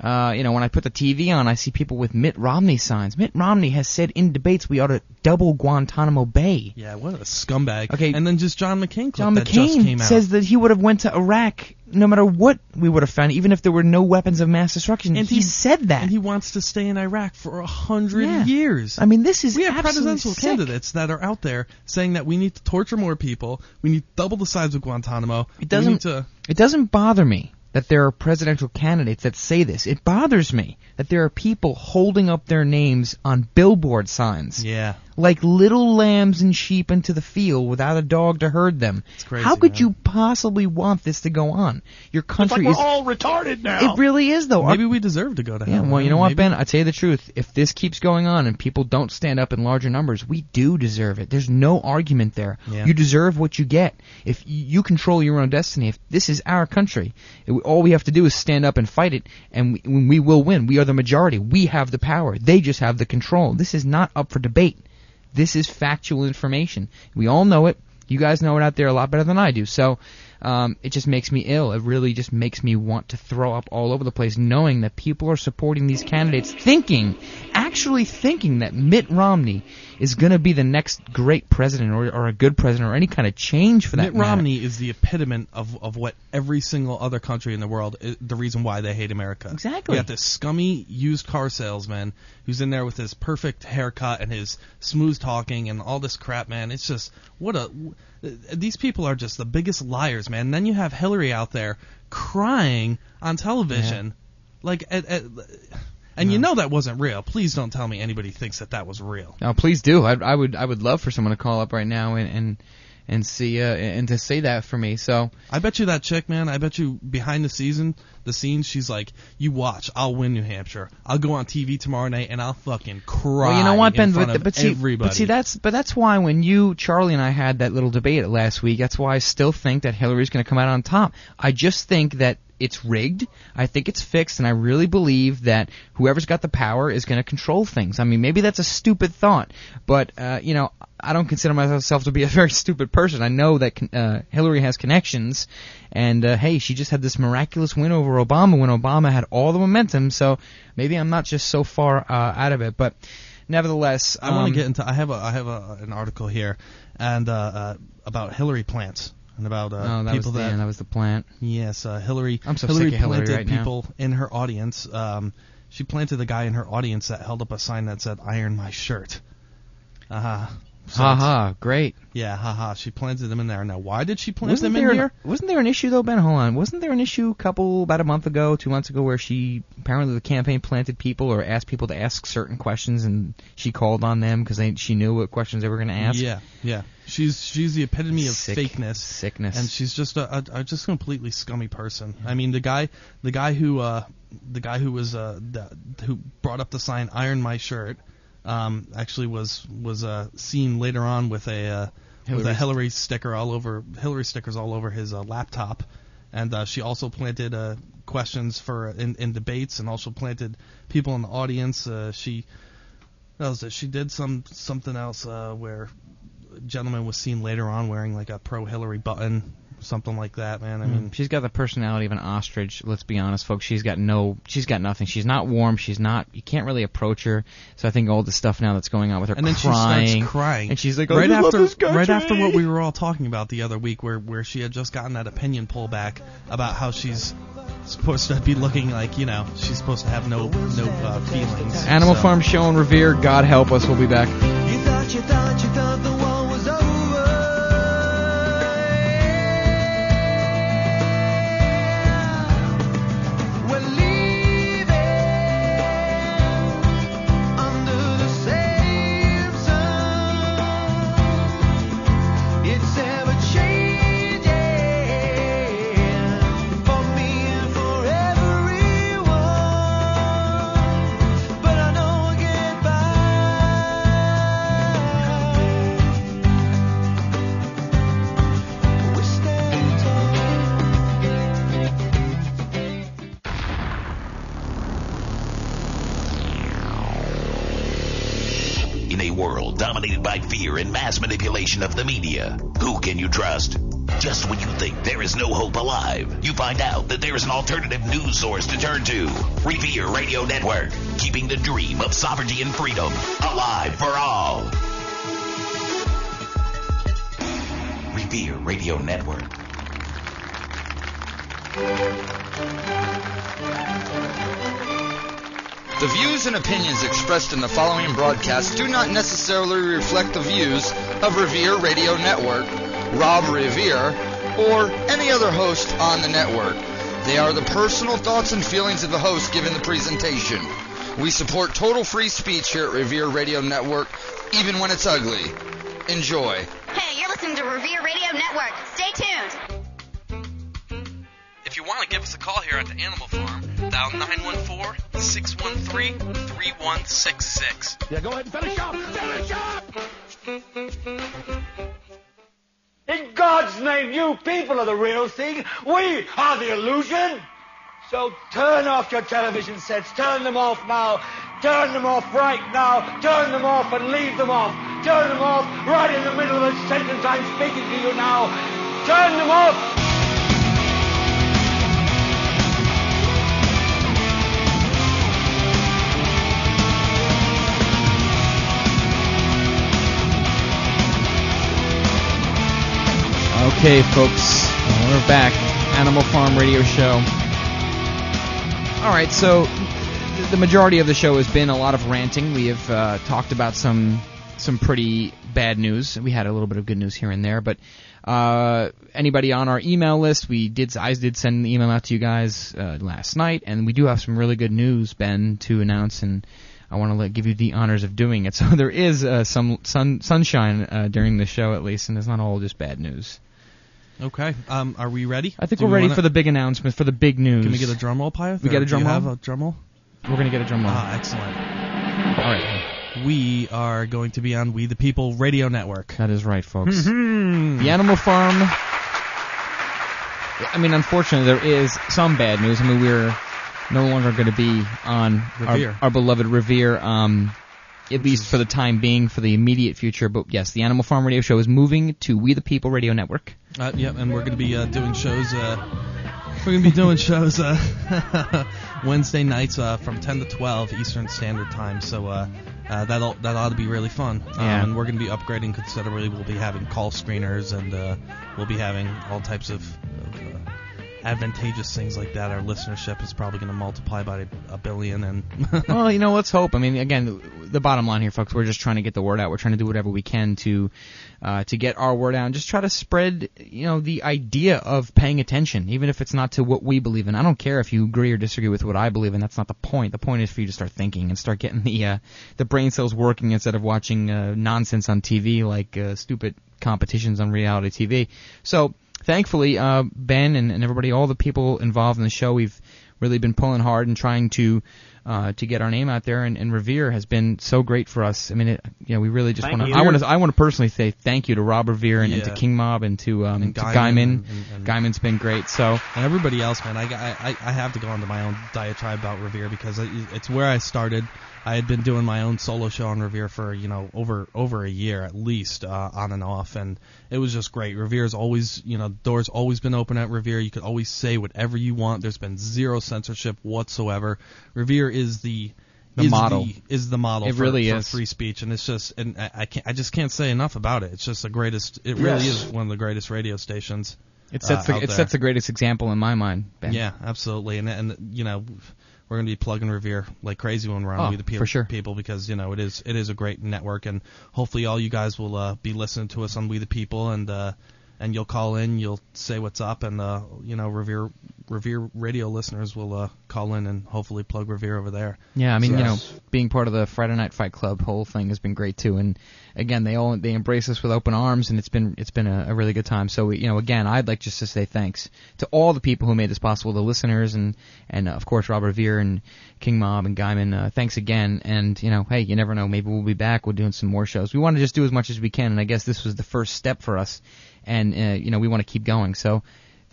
Uh, you know, when I put the TV on, I see people with Mitt Romney signs. Mitt Romney has said in debates we ought to double Guantanamo Bay. Yeah, what a scumbag. Okay. And then just John McCain John that just came McCain out. says that he would have went to Iraq no matter what we would have found, even if there were no weapons of mass destruction. and he, said that. And he wants to stay in Iraq for a hundred Yeah. years. I mean, this is we have presidential sick. candidates that are out there saying that we need to torture more people. We need double the size of Guantanamo. It doesn't. to. It doesn't bother me that there are presidential candidates that say this. It bothers me that there are people holding up their names on billboard signs. Yeah. Like little lambs and sheep into the field without a dog to herd them. crazy, How could man. you possibly want this to go on? Your country it's like is All retarded now. It really is, though. Our- Maybe we deserve to go to hell. Yeah, well, you man. know what, Ben? I tell you the truth. If this keeps going on and people don't stand up in larger numbers, we do deserve it. There's no argument there. Yeah. You deserve what you get. If you control your own destiny, if this is our country, it, all we have to do is stand up and fight it, and we, we will win. We are the majority. We have the power. They just have the control. This is not up for debate. This is factual information. We all know it. You guys know it out there a lot better than I do. So um, it just makes me ill. It really just makes me want to throw up all over the place, knowing that people are supporting these candidates, thinking, actually thinking that Mitt Romney is going to be the next great president or, or a good president or any kind of change for that Mitt matter. Romney is the epitome of, of what every single other country in the world is the reason why they hate America. Exactly. You got this scummy used car salesman who's in there with his perfect haircut and his smooth talking and all this crap, man. It's just what a these people are just the biggest liars, man. And then you have Hillary out there crying on television, like at, at, and you know that wasn't real. Please don't tell me anybody thinks that that was real. Oh, please do. I, I would I would love for someone to call up right now and and, and see uh, and to say that for me. So I bet you that chick, man. I bet you behind the season, the scenes, she's like, "You watch, I'll win New Hampshire. I'll go on TV tomorrow night and I'll fucking cry." Well, you know what, Ben? But, but see, everybody. but see, that's but that's why when you, Charlie, and I had that little debate last week, that's why I still think that Hillary's going to come out on top. I just think that it's rigged. I think it's fixed, and I really believe that whoever's got the power is going to control things. I mean, maybe that's a stupid thought, but uh, you know, I don't consider myself to be a very stupid person. I know that uh, Hillary has connections, and uh, hey, she just had this miraculous win over Obama when Obama had all the momentum. So maybe I'm not just so far uh, out of it, but nevertheless, I want um, to get into. I have a I have a, an article here, and uh, uh, about Hillary plants and about uh, Oh, that people was the, that that was the plant. Yes, uh, Hillary. I'm so Hillary sick of Hillary planted right now. people in her audience. Um, she planted a guy in her audience that held up a sign that said "Iron my shirt." Uh huh. Ha ha, great. Yeah, haha. She planted them in there. Now, why did she plant Wasn't them in an, here? wasn't there an issue though, Ben? Hold on. Wasn't there an issue a couple about a month ago, two months ago, where she apparently the campaign planted people or asked people to ask certain questions, and she called on them because she knew what questions they were going to ask. Yeah, yeah. She's she's the epitome of Sick. fakeness, Sickness. and she's just a, a, a just completely scummy person. I mean, the guy the guy who uh the guy who was uh the, who brought up the sign "Iron my shirt" um actually was was uh seen later on with a uh, with a Hillary. Sticker all over Hillary stickers all over his uh, laptop, and uh, she also planted uh questions for in, in debates and also planted people in the audience. Uh, she what else did she did some something else uh, where a gentleman was seen later on wearing like a pro Hillary button, something like that. Man, I mean, she's got the personality of an ostrich. Let's be honest, folks. She's got no, she's got nothing. She's not warm. She's not. You can't really approach her. So I think all the stuff now that's going on with her and then crying, she starts crying, and she's like, "I right love after this right after what we were all talking about the other week, where where she had just gotten that opinion pullback about how she's supposed to be looking like you know she's supposed to have no no uh, feelings. Animal So- Farm Show and Revere. God help us. We'll be back. You thought you thought you thought manipulation of the media. Who can you trust? Just when you think there is no hope alive, you find out that there is an alternative news source to turn to. Revere Radio Network, keeping the dream of sovereignty and freedom alive for all. Revere Radio Network. The views and opinions expressed in the following broadcast do not necessarily reflect the views of Revere Radio Network, Rob Revere, or any other host on the network. They are the personal thoughts and feelings of the host giving the presentation. We support total free speech here at Revere Radio Network, even when it's ugly. Enjoy. Hey, you're listening to Revere Radio Network. Stay tuned. If you want to give us a call here at the Animal Farm, dial 914-613-3166. Yeah, go ahead and finish up. Finish up. In God's name, you people are the real thing. We are the illusion. So turn off your television sets. Turn them off now. Turn them off right now. Turn them off and leave them off. Turn them off right in the middle of the sentence I'm speaking to you now. Turn them off. Okay, folks, we're back. Animal Farm Radio Show. All right, so the majority of the show has been a lot of ranting. We have uh, talked about some some pretty bad news. We had a little bit of good news here and there, but uh, anybody on our email list, we did I did send the email out to you guys uh, last night, and we do have some really good news, Ben, to announce, and I want to give you the honors of doing it. So there is uh, some sun, sunshine uh, during the show at least, and it's not all just bad news. Okay. Um, are we ready? I think Do we're we ready wanna- for the big announcement, for the big news. Can we get a drum roll, Pyth? We get a drum you roll? have a drum roll? We're gonna get a drum roll. Ah, excellent. All right. We are going to be on We the People Radio Network. That is right, folks. Mhm. The Animal Farm. I mean, unfortunately, there is some bad news. I mean, we're no longer going to be on our, Revere. our beloved Revere, um, at least for the time being, for the immediate future. But yes, the Animal Farm Radio Show is moving to We the People Radio Network. Uh, yep, and we're going to be uh, doing shows. Uh, we're going to be doing shows uh, Wednesday nights uh, from 10 to 12 Eastern Standard Time. So uh, uh, that'll that ought to be really fun. Um, Yeah. and we're going to be upgrading considerably. We'll be having call screeners, and uh, we'll be having all types of, of uh, advantageous things like that. Our listenership is probably going to multiply by a billion, and well, you know, let's hope. I mean, again, the bottom line here, folks, we're just trying to get the word out. We're trying to do whatever we can to uh, to get our word out and just try to spread, you know, the idea of paying attention, even if it's not to what we believe in. I don't care if you agree or disagree with what I believe in. That's not the point. The point is for you to start thinking and start getting the uh, the brain cells working instead of watching uh, nonsense on TV like uh, stupid competitions on reality TV. So thankfully, uh, Ben and, and everybody, all the people involved in the show, we've really been pulling hard and trying to uh, to get our name out there. And, and Revere has been so great for us. I mean, it, you know, we really just want to. I want to. I want to personally say thank you to Rob Revere and, and to King Mob and to um, And to Guyman Guyman. and- and- Guyman's been great. So and everybody else, man, I, I, I have to go into my own diatribe about Revere because it's where I started. I had been doing my own solo show on Revere for you know over over a year at least, uh, on and off, and it was just great. Revere's always you know doors always been open at Revere. You could always say whatever you want. There's been zero censorship whatsoever. Revere is the The is model. the, is the model It for, really for is. free speech, and it's just and I, I can't I just can't say enough about it. It's just the greatest. It really Yes. is one of the greatest radio stations. it sets uh, the it there. sets the greatest example in my mind. Ben. Yeah, absolutely, and and you know, we're gonna be plugging Revere like crazy when we're on Oh, We the People, for sure. people because you know it is it is a great network, and hopefully all you guys will uh, be listening to us on We the People, and uh, and you'll call in, you'll say what's up, and uh, you know Revere Revere radio listeners will uh, call in and hopefully plug Revere over there. Yeah, I mean, you know, being part of the Friday Night Fight Club whole thing has been great too. And again, they all they embrace us with open arms, and it's been it's been a, a really good time. So you know, again, I'd like just to say thanks to all the people who made this possible, the listeners, and and uh, of course Robert Revere and King Mob and Guyman. Uh, thanks again. And you know, hey, you never know, maybe we'll be back. We're doing some more shows. We want to just do as much as we can, and I guess this was the first step for us. And uh, you know, we want to keep going. So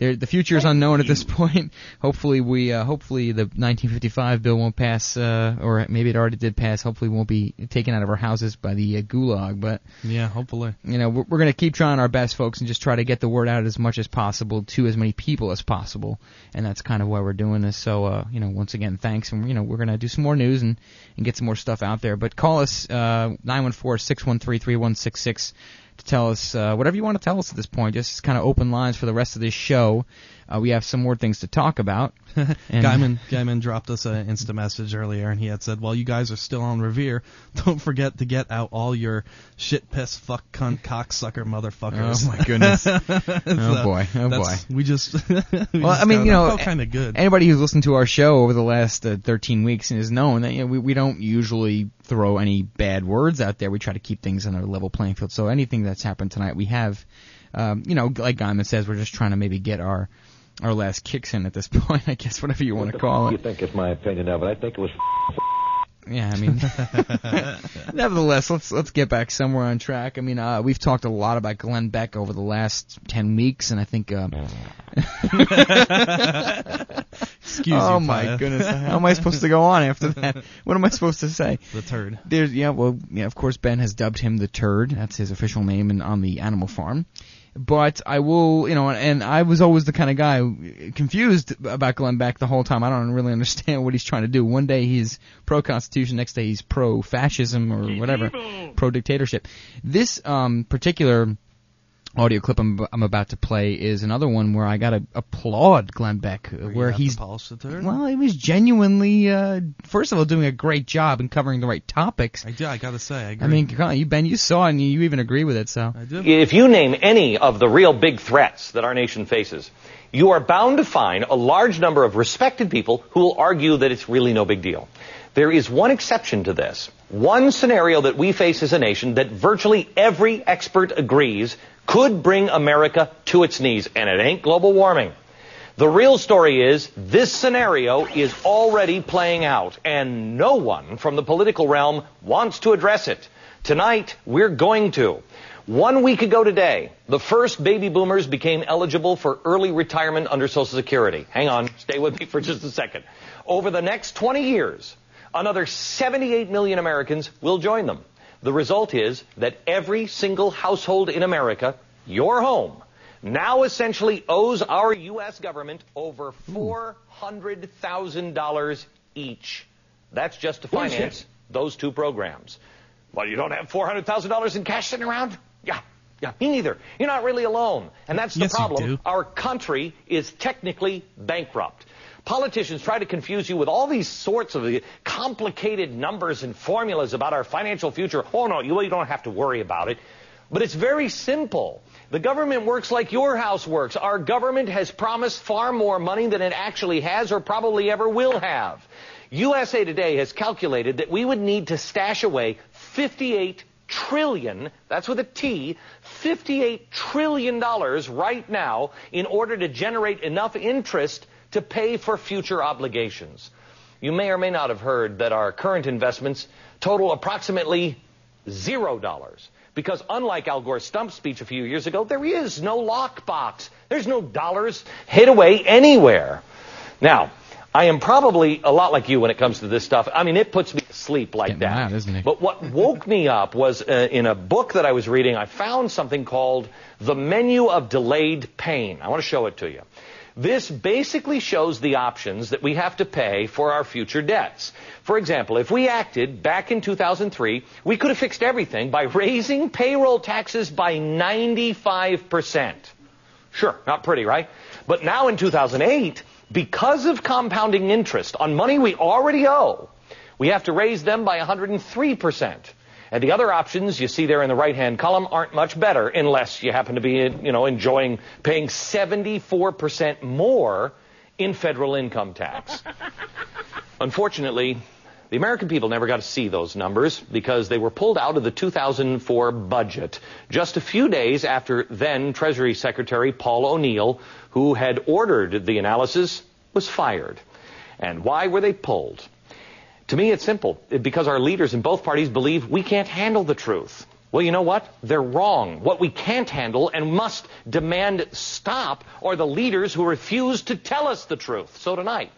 there, the future is unknown at this point. Hopefully, we uh, hopefully the 1955 bill won't pass, uh, or maybe it already did pass. Hopefully, won't be taken out of our houses by the uh, gulag. But Yeah, hopefully. you know, we're, we're going to keep trying our best, folks, and just try to get the word out as much as possible to as many people as possible. And that's kind of why we're doing this. So, uh, you know, once again, thanks. And, you know, we're going to do some more news and, and get some more stuff out there. But call us, uh, 914-613-3166 to tell us, uh, whatever you want to tell us at this point. Just kind of open lines for the rest of this show. Uh, we have some more things to talk about. Guyman Guyman dropped us an Insta message earlier, and he had said, "While you guys are still on Revere, don't forget to get out all your shit, piss, fuck, cunt, cocksucker, motherfuckers." Oh, my goodness. Oh, boy. Oh, that's- boy. We just. well, I mean, you know, kind of good. Anybody who's listened to our show over the last uh, 13 weeks and has known that you know, we we don't usually throw any bad words out there. We try to keep things on a level playing field. So anything that's happened tonight, we have, um, you know, like Guyman says, we're just trying to maybe get our our last kicks in at this point. I guess whatever you want to call it. You think it's my opinion of it? I think it was. Yeah, I mean, nevertheless, let's let's get back somewhere on track. I mean, uh, we've talked a lot about Glenn Beck over the last ten weeks, and I think. Uh, Excuse oh you, my goodness! How am I supposed to go on after that? What am I supposed to say? The turd. There's yeah, well, yeah. Of course, Ben has dubbed him the turd. That's his official name in, on the animal farm. But I will, you know, and I was always the kind of guy confused about Glenn Beck the whole time. I don't really understand what he's trying to do. One day he's pro-constitution, next day he's pro-fascism or whatever, pro-dictatorship. This um, particular audio clip I'm, I'm about to play is another one where I got to applaud Glenn Beck, where got he's the turd? well, he was genuinely, uh, first of all, doing a great job in covering the right topics. I do. I gotta say, I agree. I mean, you Ben, you saw and you even agree with it. So I do. If you name any of the real big threats that our nation faces, you are bound to find a large number of respected people who will argue that it's really no big deal. There is one exception to this. One scenario that we face as a nation that virtually every expert agrees could bring America to its knees, and it ain't global warming. The real story is this scenario is already playing out, and no one from the political realm wants to address it. Tonight, we're going to. One week ago today, the first baby boomers became eligible for early retirement under Social Security. Hang on, stay with me for just a second. Over the next 20 years, another 78 million Americans will join them. The result is that every single household in America, your home, now essentially owes our U.S. government over $400,000 each. That's just to finance those two programs. Well, you don't have $400,000 in cash sitting around? Yeah. Yeah, me neither. You're not really alone. And that's the Yes, problem. Our country is technically bankrupt. Politicians try to confuse you with all these sorts of complicated numbers and formulas about our financial future. Oh, no, you really don't have to worry about it. But it's very simple. The government works like your house works. Our government has promised far more money than it actually has or probably ever will have. USA Today has calculated that we would need to stash away 58 trillion, that's with a T, 58 trillion dollars right now in order to generate enough interest to pay for future obligations. You may or may not have heard that our current investments total approximately zero dollars. Because unlike Al Gore's stump speech a few years ago, there is no lockbox. There's no dollars hid away anywhere. Now, I am probably a lot like you when it comes to this stuff. I mean, it puts me to sleep like that. mad, isn't it? But what woke me up was uh, in a book that I was reading, I found something called The Menu of Delayed Pain. I want to show it to you. This basically shows the options that we have to pay for our future debts. For example, if we acted back in 2003, we could have fixed everything by raising payroll taxes by 95%. Sure, not pretty, right? But now in 2008, because of compounding interest on money we already owe, we have to raise them by 103%. And the other options you see there in the right-hand column aren't much better unless you happen to be, you know, enjoying paying 74% more in federal income tax. Unfortunately, the American people never got to see those numbers because they were pulled out of the 2004 budget just a few days after then Treasury Secretary Paul O'Neill, who had ordered the analysis, was fired. And why were they pulled? To me, it's simple. Because our leaders in both parties believe we can't handle the truth. Well, you know what? They're wrong. What we can't handle and must demand stop are the leaders who refuse to tell us the truth. So tonight,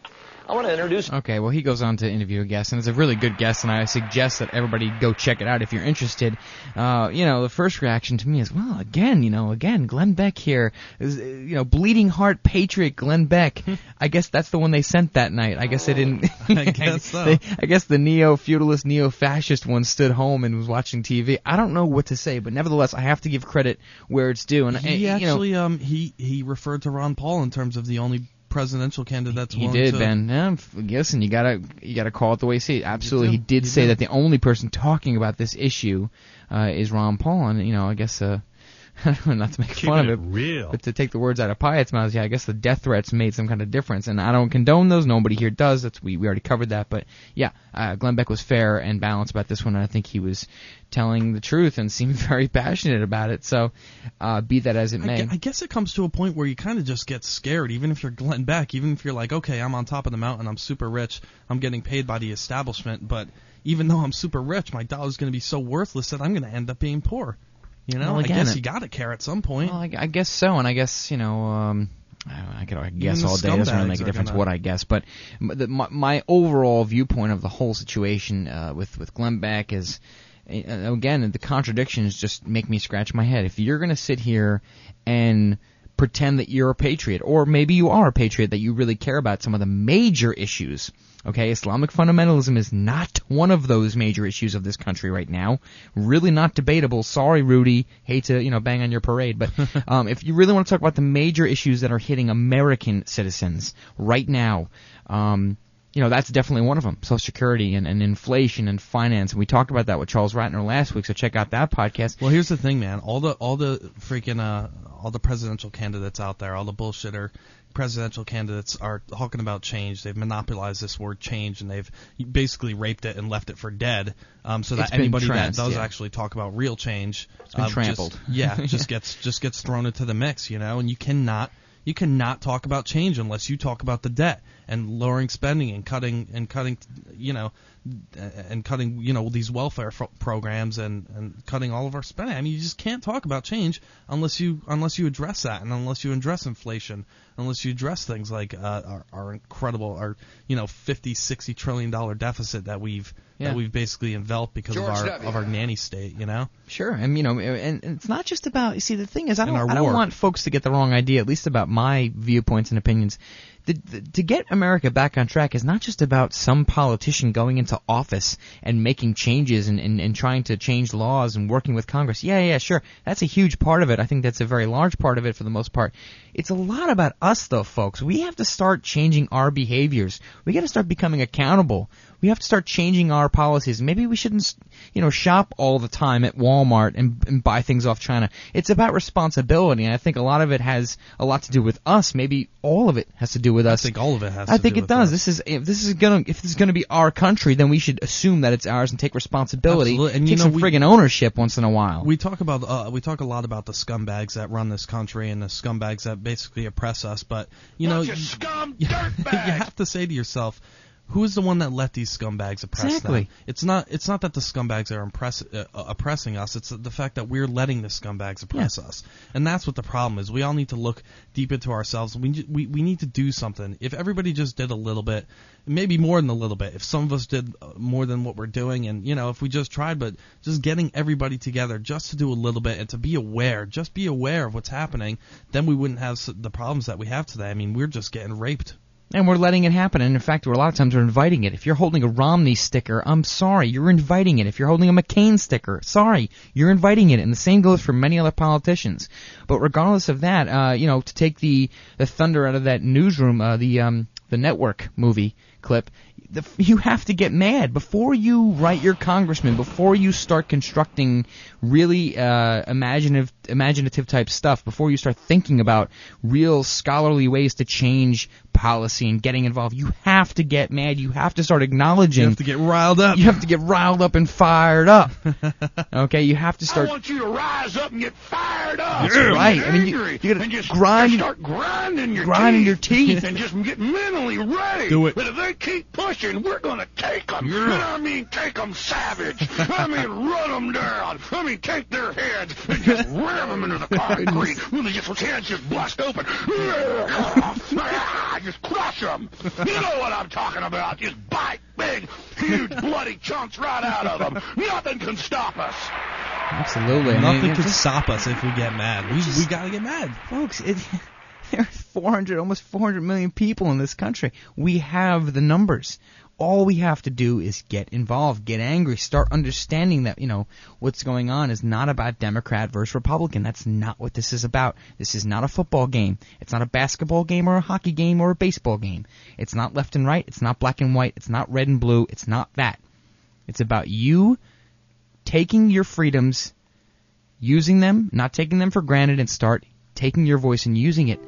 I want to introduce. Okay, well, he goes on to interview a guest, and it's a really good guest, and I suggest that everybody go check it out if you're interested. Uh, you know, the first reaction to me is, well, again, you know, again, Glenn Beck here, is, uh, you know, bleeding heart patriot Glenn Beck. I guess that's the one they sent that night. I guess they didn't. I guess so. they- I guess the neo-feudalist, neo-fascist one stood home and was watching TV. I don't know what to say, but nevertheless, I have to give credit where it's due. And He and, you know, actually, um, he he referred to Ron Paul in terms of the only presidential candidate that's He did, to. Ben. Yeah, f- listen, you gotta you gotta call it the way you see it. Absolutely, he did You say do. that the only person talking about this issue uh, is Ron Paul, and you know, I guess uh, not to make fun of it, it real. but to take the words out of Pyatt's mouth, yeah, I guess the death threats made some kind of difference, and I don't condone those. Nobody here does. That's we we already covered that, but yeah, uh, Glenn Beck was fair and balanced about this one, and I think he was telling the truth and seemed very passionate about it. So, uh, be that as it I, may. gue- I guess it comes to a point where you kind of just get scared, even if you're Glenn Beck, even if you're like, okay, I'm on top of the mountain, I'm super rich, I'm getting paid by the establishment, but even though I'm super rich, my dollar's going to be so worthless that I'm going to end up being poor. You know, Well, again, I guess you got to care at some point. Well, I, I guess so, and I guess you know, um, I, I could I guess all day. Doesn't really make a difference gonna- what I guess, but the, my, my overall viewpoint of the whole situation uh, with with Glenn Beck is. uh, Again, the contradictions just make me scratch my head. If you're going to sit here and pretend that you're a patriot, or maybe you are a patriot, that you really care about some of the major issues. Okay, Islamic fundamentalism is not one of those major issues of this country right now. Really not debatable. Sorry, Rudy. Hate to, you know, bang on your parade, but um, if you really want to talk about the major issues that are hitting American citizens right now, um, you know, that's definitely one of them. Social Security and, and inflation and finance. And we talked about that with Charles Ratner last week, so check out that podcast. Well, here's the thing, man. All the all the freaking uh all the presidential candidates out there, all the bullshitter presidential candidates are talking about change. They've monopolized this word change, and they've basically raped it and left it for dead. Um, so that anybody that does yeah. actually talk about real change, It's been um, just- trampled. yeah, just gets just gets thrown into the mix, you know. And you cannot you cannot talk about change unless you talk about the debt and lowering spending and cutting and cutting, you know, and cutting you know these welfare fo- programs and and cutting all of our spending. I mean, you just can't talk about change unless you unless you address that and unless you address inflation, unless you address things like uh, our, our incredible our you know 50 60 trillion dollar deficit that we've Yeah. that we've basically enveloped because George of our W. of our nanny state, you know. Sure, and you know, and, and it's not just about. You see, the thing is, I don't, I don't war. want folks to get the wrong idea, at least about my viewpoints and opinions. The, the, to get America back on track is not just about some politician going into office and making changes and, and, and trying to change laws and working with Congress. Yeah, yeah, sure. That's a huge part of it. I think that's a very large part of it for the most part. It's a lot about us, though, folks. We have to start changing our behaviors. We got to start becoming accountable. We have to start changing our policies. Maybe we shouldn't, you know, shop all the time at Walmart and, and buy things off China. It's about responsibility, and I think a lot of it has a lot to do with us. Maybe all of it has to do with us. I think all of it has. I to think do it with does. us. This is if this is gonna if this is gonna be our country, then we should assume that it's ours and take responsibility. Absolutely. And, take you know, some we- friggin' ownership once in a while. We talk about uh, we talk a lot about the scumbags that run this country and the scumbags that basically oppress us. But you know, you, you have to say to yourself, who is the one that let these scumbags oppress Exactly. them? It's not it's not that the scumbags are impress, uh, uh, oppressing us. It's the fact that we're letting the scumbags oppress us, and that's what the problem is. We all need to look deep into ourselves. We we we need to do something. If everybody just did a little bit, maybe more than a little bit. If some of us did uh, more than what we're doing, and you know, if we just tried, but just getting everybody together just to do a little bit and to be aware, just be aware of what's happening, then we wouldn't have the problems that we have today. I mean, we're just getting raped. And we're letting it happen. And in fact, we're a lot of times we're inviting it. If you're holding a Romney sticker, I'm sorry, you're inviting it. If you're holding a McCain sticker, sorry, you're inviting it. And the same goes for many other politicians. But regardless of that, uh, you know, to take the the thunder out of that newsroom, uh, the um, the network movie clip, the, you have to get mad before you write your congressman, before you start constructing really uh, imaginative imaginative type stuff, before you start thinking about real scholarly ways to change policy and getting involved. You have to get mad. You have to start acknowledging. You have to get riled up. You have to get riled up and fired up. okay, you have to start. I want you to rise up and get fired fired up. That's right. I mean, you- angry, you gotta just grind- just start grinding your grinding teeth, your teeth. and just get mentally ready. Do it. But if they keep pushing, we're gonna take them. And I mean, take them savage. I mean, run them down. I mean, take their heads and just ram them into the concrete. when they just those heads just bust open. Ah, just crush them. You know what I'm talking about. Just bite big, huge, bloody chunks right out of them. Nothing can stop us. Absolutely. I mean, Nothing can just- stop us if we get mad. We we gotta get mad. folks. It, there are 400, almost 400 million people in this country. We have the numbers. All we have to do is get involved, get angry, start understanding that you know what's going on is not about Democrat versus Republican. That's not what this is about. This is not a football game. It's not a basketball game or a hockey game or a baseball game. It's not left and right. It's not black and white. It's not red and blue. It's not that. It's about you taking your freedoms, using them, not taking them for granted, and start taking your voice and using it.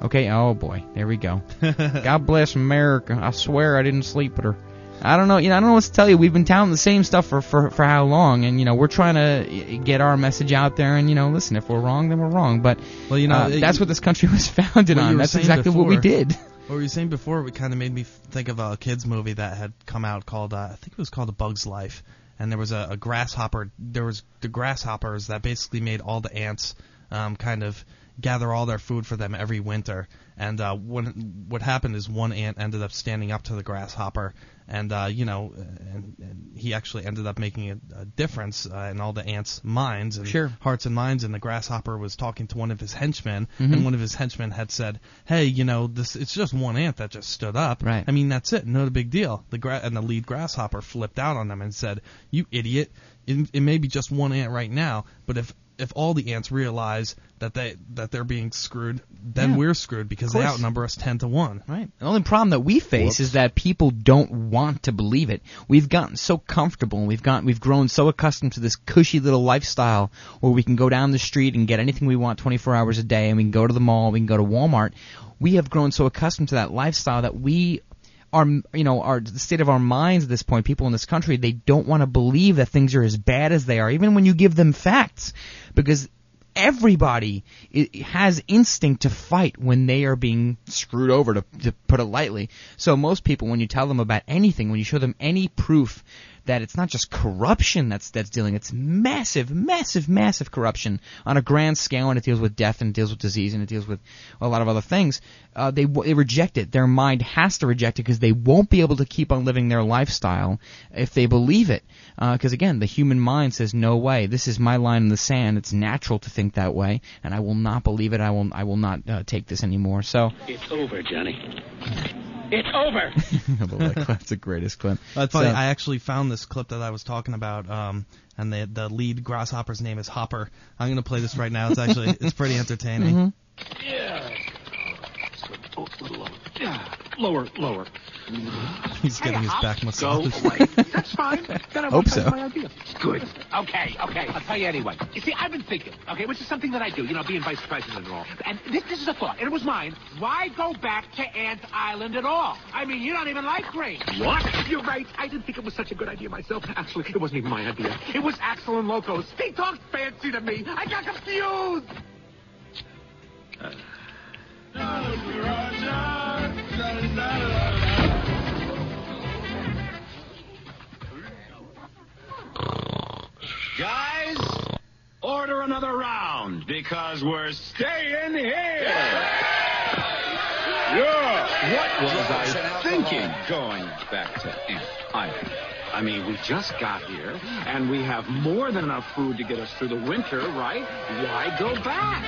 Okay, oh boy, there we go. God bless America. I swear I didn't sleep with her. I don't know, you know, I don't know what to tell you. We've been touting the same stuff for, for, for how long, and you know, we're trying to get our message out there. And you know, listen, if we're wrong, then we're wrong. But Well, you know, uh, it- that's what this country was founded on. That's exactly what we did. What were you saying before? It kind of made me think of a kids movie that had come out called uh, I think it was called A Bug's Life, and there was a, a grasshopper. There was the grasshoppers that basically made all the ants um, kind of gather all their food for them every winter. And uh, when, what happened is one ant ended up standing up to the grasshopper, and uh, you know, and, and he actually ended up making a, a difference uh, in all the ants' minds and Sure. hearts and minds. And the grasshopper was talking to one of his henchmen, Mhm. and one of his henchmen had said, "Hey, you know, this it's just one ant that just stood up. Right. I mean, that's it. Not a big deal." The gra- and the lead grasshopper flipped out on them and said, "You idiot! It, it may be just one ant right now, but if if all the ants realize that they that they're being screwed, then Yeah. we're screwed because they outnumber us ten to one." Right. The only problem that we face is that people don't want to believe it. We've gotten so comfortable and we've gotten we've grown so accustomed to this cushy little lifestyle where we can go down the street and get anything we want 24 hours a day and we can go to the mall, we can go to Walmart. We have grown so accustomed to that lifestyle that we our you know our the state of our minds at this point people in this country they don't want to believe that things are as bad as they are even when you give them facts. Because everybody has instinct to fight when they are being screwed over to, to put it lightly. So most people when you tell them about anything when you show them any proof that it's not just corruption that's that's dealing it's massive massive massive corruption on a grand scale and it deals with death and it deals with disease and it deals with a lot of other things. Uh, they they reject it. Their mind has to reject it because they won't be able to keep on living their lifestyle if they believe it. Because again the human mind says no way. This is my line in the sand. It's natural to think that way and I will not believe it. I will I will not uh, take this anymore. So It's over, Johnny. It's over. I that clip. That's the greatest clip. That's funny. So- I actually found this clip that I was talking about, um, and the the lead grasshopper's name is Hopper. I'm gonna play this right now. It's actually it's pretty entertaining. Yeah. Oh, a little lower. Yeah. Lower, lower. He's getting his back Go away. That's fine. Then I Hope so. my idea. Good. Okay, okay. I'll tell you anyway. You see, I've been thinking, okay, which is something that I do, you know, being vice president and all. And this, this is a thought, and it was mine. Why go back to Ant Island at all? I mean, you don't even like grain. What? You're right. I didn't think it was such a good idea myself. Actually, it wasn't even my idea. It was Axel and Loco's. He talked fancy to me. I got confused. Uh, Guys, order another round because we're staying here. Yeah. What was I thinking going back to Ant Island? I mean, we just got here, and we have more than enough food to get us through the winter, right? Why go back?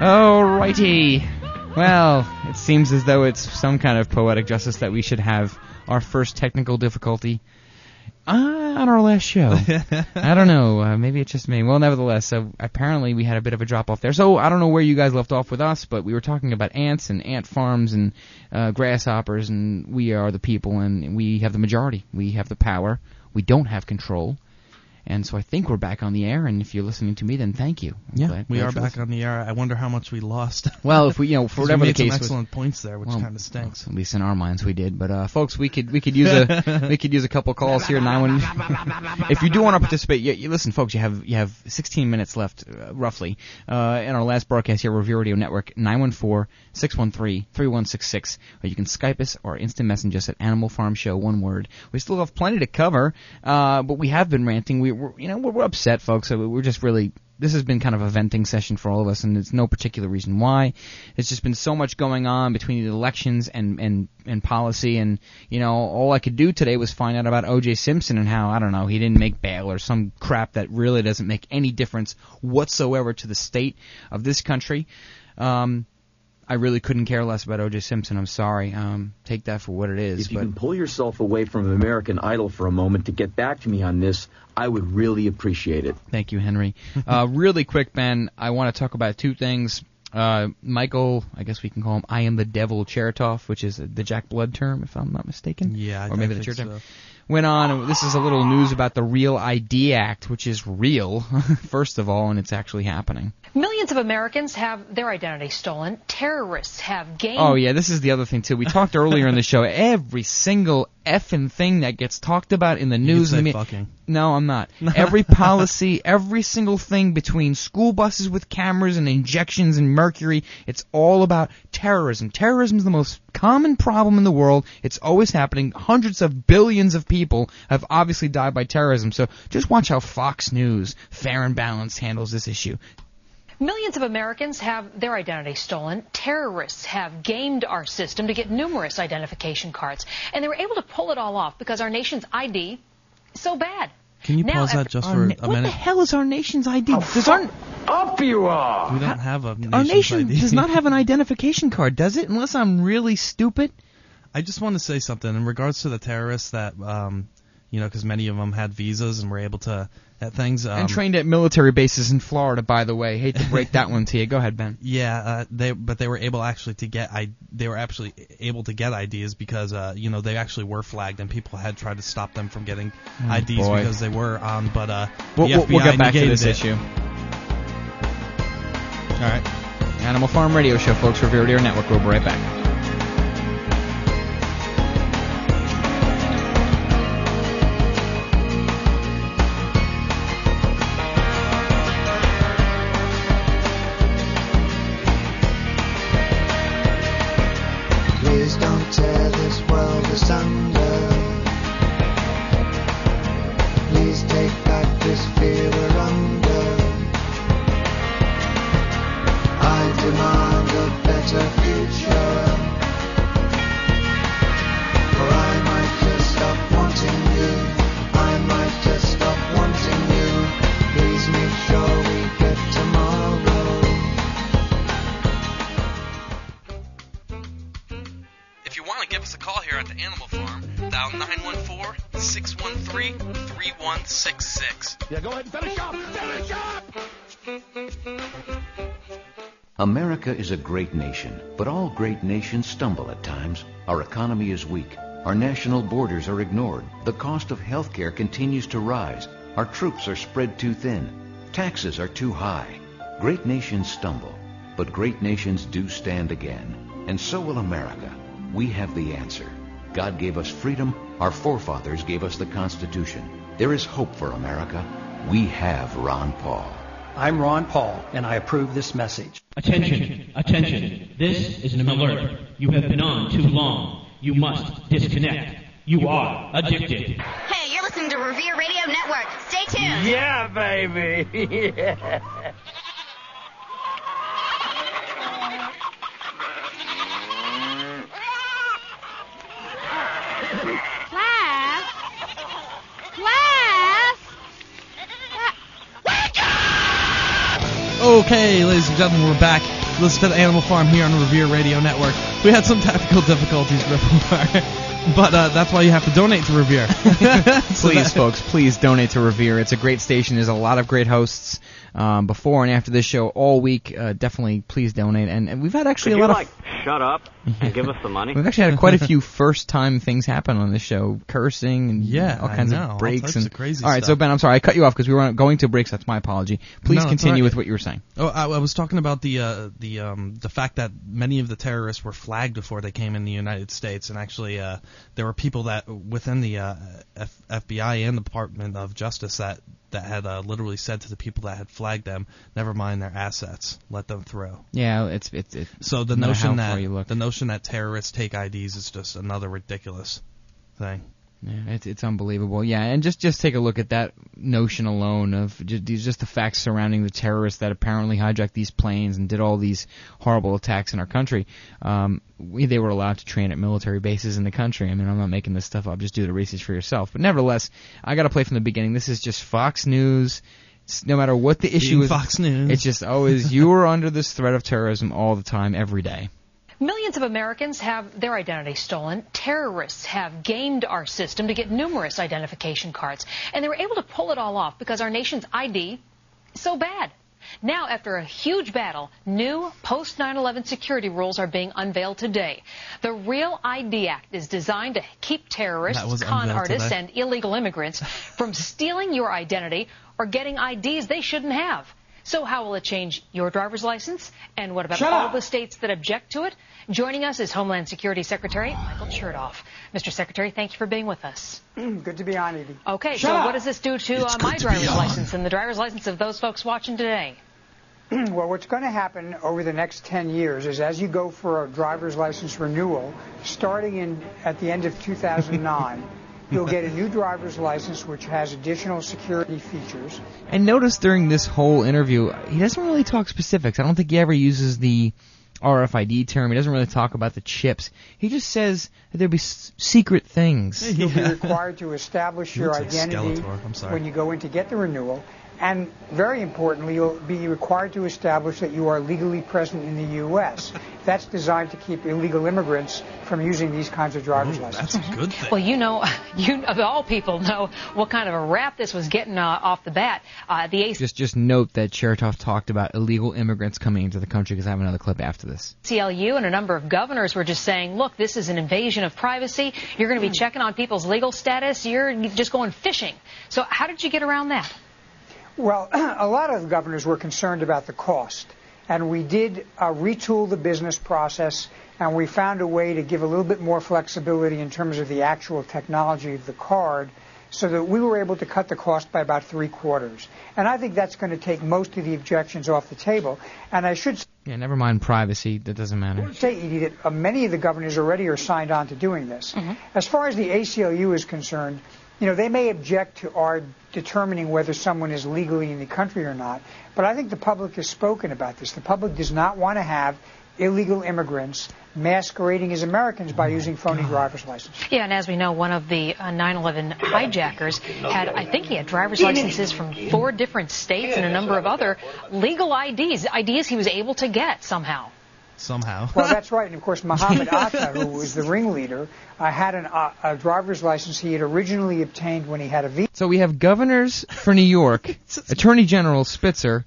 Alrighty. Well, it seems as though it's some kind of poetic justice that we should have our first technical difficulty uh, on our last show. I don't know. Uh, maybe it's just me. Well, nevertheless, so apparently we had a bit of a drop off there. So I don't know where you guys left off with us, but we were talking about ants and ant farms and uh, grasshoppers, and we are the people, and we have the majority. We have the power. We don't have control. And so I think we're back on the air. And if you're listening to me, then thank you. I'm Yeah, we are back on the air. I wonder how much we lost. Well, if we, you know, for whatever we made the case some was- excellent points there, which Well, kind of stinks. At least in our minds, we did. But uh, folks, we could we could use a we could use a couple calls here. Nine one. If you do want to participate, you, you listen, folks. You have you have 16 minutes left, uh, roughly, uh, in our last broadcast here, Revere Radio Network. 914-613-3166. Or you can Skype us or instant message us at Animal Farm Show. One word. We still have plenty to cover, uh, but we have been ranting. We we're, you know we're, we're upset, folks. So we're just really this has been kind of a venting session for all of us, and it's no particular reason why. It's just been so much going on between the elections and and and policy, and you know, all I could do today was find out about O.J. Simpson and how I don't know he didn't make bail or some crap that really doesn't make any difference whatsoever to the state of this country. Um, I really couldn't care less about O.J. Simpson. I'm sorry. Um, take that for what it is. If you but can pull yourself away from American Idol for a moment to get back to me on this, I would really appreciate it. Thank you, Henry. uh, really quick, Ben, I want to talk about two things. Uh, Michael, I guess we can call him I am the devil Chertoff, which is the Jack Blood term, if I'm not mistaken. Yeah, I- or maybe I the think Cher term. Went on, this is a little news about the Real ID Act, which is real, first of all, and it's actually happening. Millions of Americans have their identity stolen. Terrorists have gained. Oh yeah, this is the other thing too. We talked earlier in the show. Every single effing thing that gets talked about in the You news could and say the me- fucking. No, I'm not. Every policy, every single thing between school buses with cameras and injections and mercury, it's all about terrorism. Terrorism is the most common problem in the world. It's always happening. Hundreds of billions of people have obviously died by terrorism. So just watch how Fox News, fair and balanced, handles this issue. Millions of Americans have their identity stolen. Terrorists have gamed our system to get numerous identification cards. And they were able to pull it all off because our nation's ID is so bad. Can you Now pause that just for na- a minute? what the hell is our nation's ID? Does our Up you are! We don't have a nation's our nation ID. does not have an identification card, does it? Unless I'm really stupid. I just want to say something in regards to the terrorists that, um, you know, because many of them had visas and were able to at things. Um, and trained at military bases in Florida, by the way. Hate to break that one to you. Go ahead, Ben. Yeah, uh, they but they were able actually to get I they were actually able to get IDs because uh, you know they actually were flagged and people had tried to stop them from getting Oh, IDs boy. because they were on. But uh, We'll, the we'll, we'll FBI get back to this it. issue. All right. Animal Farm Radio Show, folks. Revere Radio Network. We'll be right back. America is a great nation, but all great nations stumble at times. Our economy is weak. Our national borders are ignored. The cost of health care continues to rise. Our troops are spread too thin. Taxes are too high. Great nations stumble, but great nations do stand again. And so will America. We have the answer. God gave us freedom. Our forefathers gave us the Constitution. There is hope for America. We have Ron Paul. I'm Ron Paul, and I approve this message. Attention, attention. This is an alert. You have been on too long. You must disconnect. You are addicted. Hey, you're listening to Revere Radio Network. Stay tuned. Yeah, baby. Yeah. Class? Class? Okay, ladies and gentlemen, we're back. Listen to the Animal Farm here on the Revere Radio Network. We had some technical difficulties before, but uh, that's why you have to donate to Revere. So please, that- folks, please donate to Revere. It's a great station. There's a lot of great hosts um, before and after this show all week. Uh, definitely, please donate. And, and we've had actually Could a you lot like of. shut up and give us the money? We've actually had quite a few first-time things happen on this show, cursing and Yeah, all kinds know, of breaks types and of crazy All right, so. Ben, I'm sorry I cut you off because we were going to breaks. That's my apology. Please No, continue all right. with what you were saying. Oh, I, I was talking about the uh, the um, the fact that many of the terrorists were flagged before they came in the United States, and actually uh, there were people that within the uh, F- FBI and the Department of Justice that that had uh, literally said to the people that had flagged them, "Never mind their assets, let them through." Yeah, it's it's. it's So the notion that the notion that terrorists take IDs is just another ridiculous thing. Yeah, it's it's unbelievable. Yeah, and just just take a look at that notion alone of just, just the facts surrounding the terrorists that apparently hijacked these planes and did all these horrible attacks in our country. Um, we they were allowed to train at military bases in the country. I mean, I'm not making this stuff up. Just do the research for yourself. But nevertheless, I got to play from the beginning. This is just Fox News. It's, no matter what the issue Being is, Fox News. it's just always you are under this threat of terrorism all the time, every day. Millions of Americans have their identity stolen. Terrorists have gamed our system to get numerous identification cards. And they were able to pull it all off because our nation's ID is so bad. Now, after a huge battle, new post 9 11 security rules are being unveiled today. The Real ID Act is designed to keep terrorists, con artists, today. and illegal immigrants from stealing your identity or getting IDs they shouldn't have. So, how will it change your driver's license? And what about Shut all up. the states that object to it? Joining us is Homeland Security Secretary Michael Chertoff. Mr. Secretary, thank you for being with us. Good to be on, Edie. Okay, Shut so up. what does this do to uh, my to driver's on. license and the driver's license of those folks watching today? well, what's going to happen over the next 10 years is as you go for a driver's license renewal, starting in at the end of 2009, you'll get a new driver's license which has additional security features. And notice during this whole interview, he doesn't really talk specifics. I don't think he ever uses the RFID term. He doesn't really talk about the chips. He just says that there'll be s- secret things. You'll be required to establish your identity Skeletor. I'm sorry. when you go in to get the renewal. And very importantly, you'll be required to establish that you are legally present in the U.S. That's designed to keep illegal immigrants from using these kinds of driver's licenses. That's a good thing. Well, you know, you of all people know what kind of a rap this was getting uh, off the bat. Uh, the AC Just just note that Chertoff talked about illegal immigrants coming into the country because I have another clip after this. CLU and a number of governors were just saying, look, this is an invasion of privacy. You're going to be checking on people's legal status. You're just going fishing. So how did you get around that? Well, a lot of governors were concerned about the cost, and we did uh, retool the business process, and we found a way to give a little bit more flexibility in terms of the actual technology of the card, so that we were able to cut the cost by about three quarters. And I think that's going to take most of the objections off the table. And I should Yeah, never mind privacy. That doesn't matter. say, Edie, that uh, many of the governors already are signed on to doing this. As far as the ACLU is concerned, you know, they may object to our determining whether someone is legally in the country or not, but I think the public has spoken about this. The public does not want to have illegal immigrants masquerading as Americans by using phony driver's licenses. Yeah, and as we know, one of the uh, 9/11 hijackers had, I think, he had driver's licenses from four different states and a number of other legal IDs, IDs he was able to get somehow. Somehow. Well, that's right. And of course, Muhammad Atta, who was the ringleader, uh, had an, uh, a driver's license he had originally obtained when he had a visa. So we have governors for New York, Attorney General Spitzer,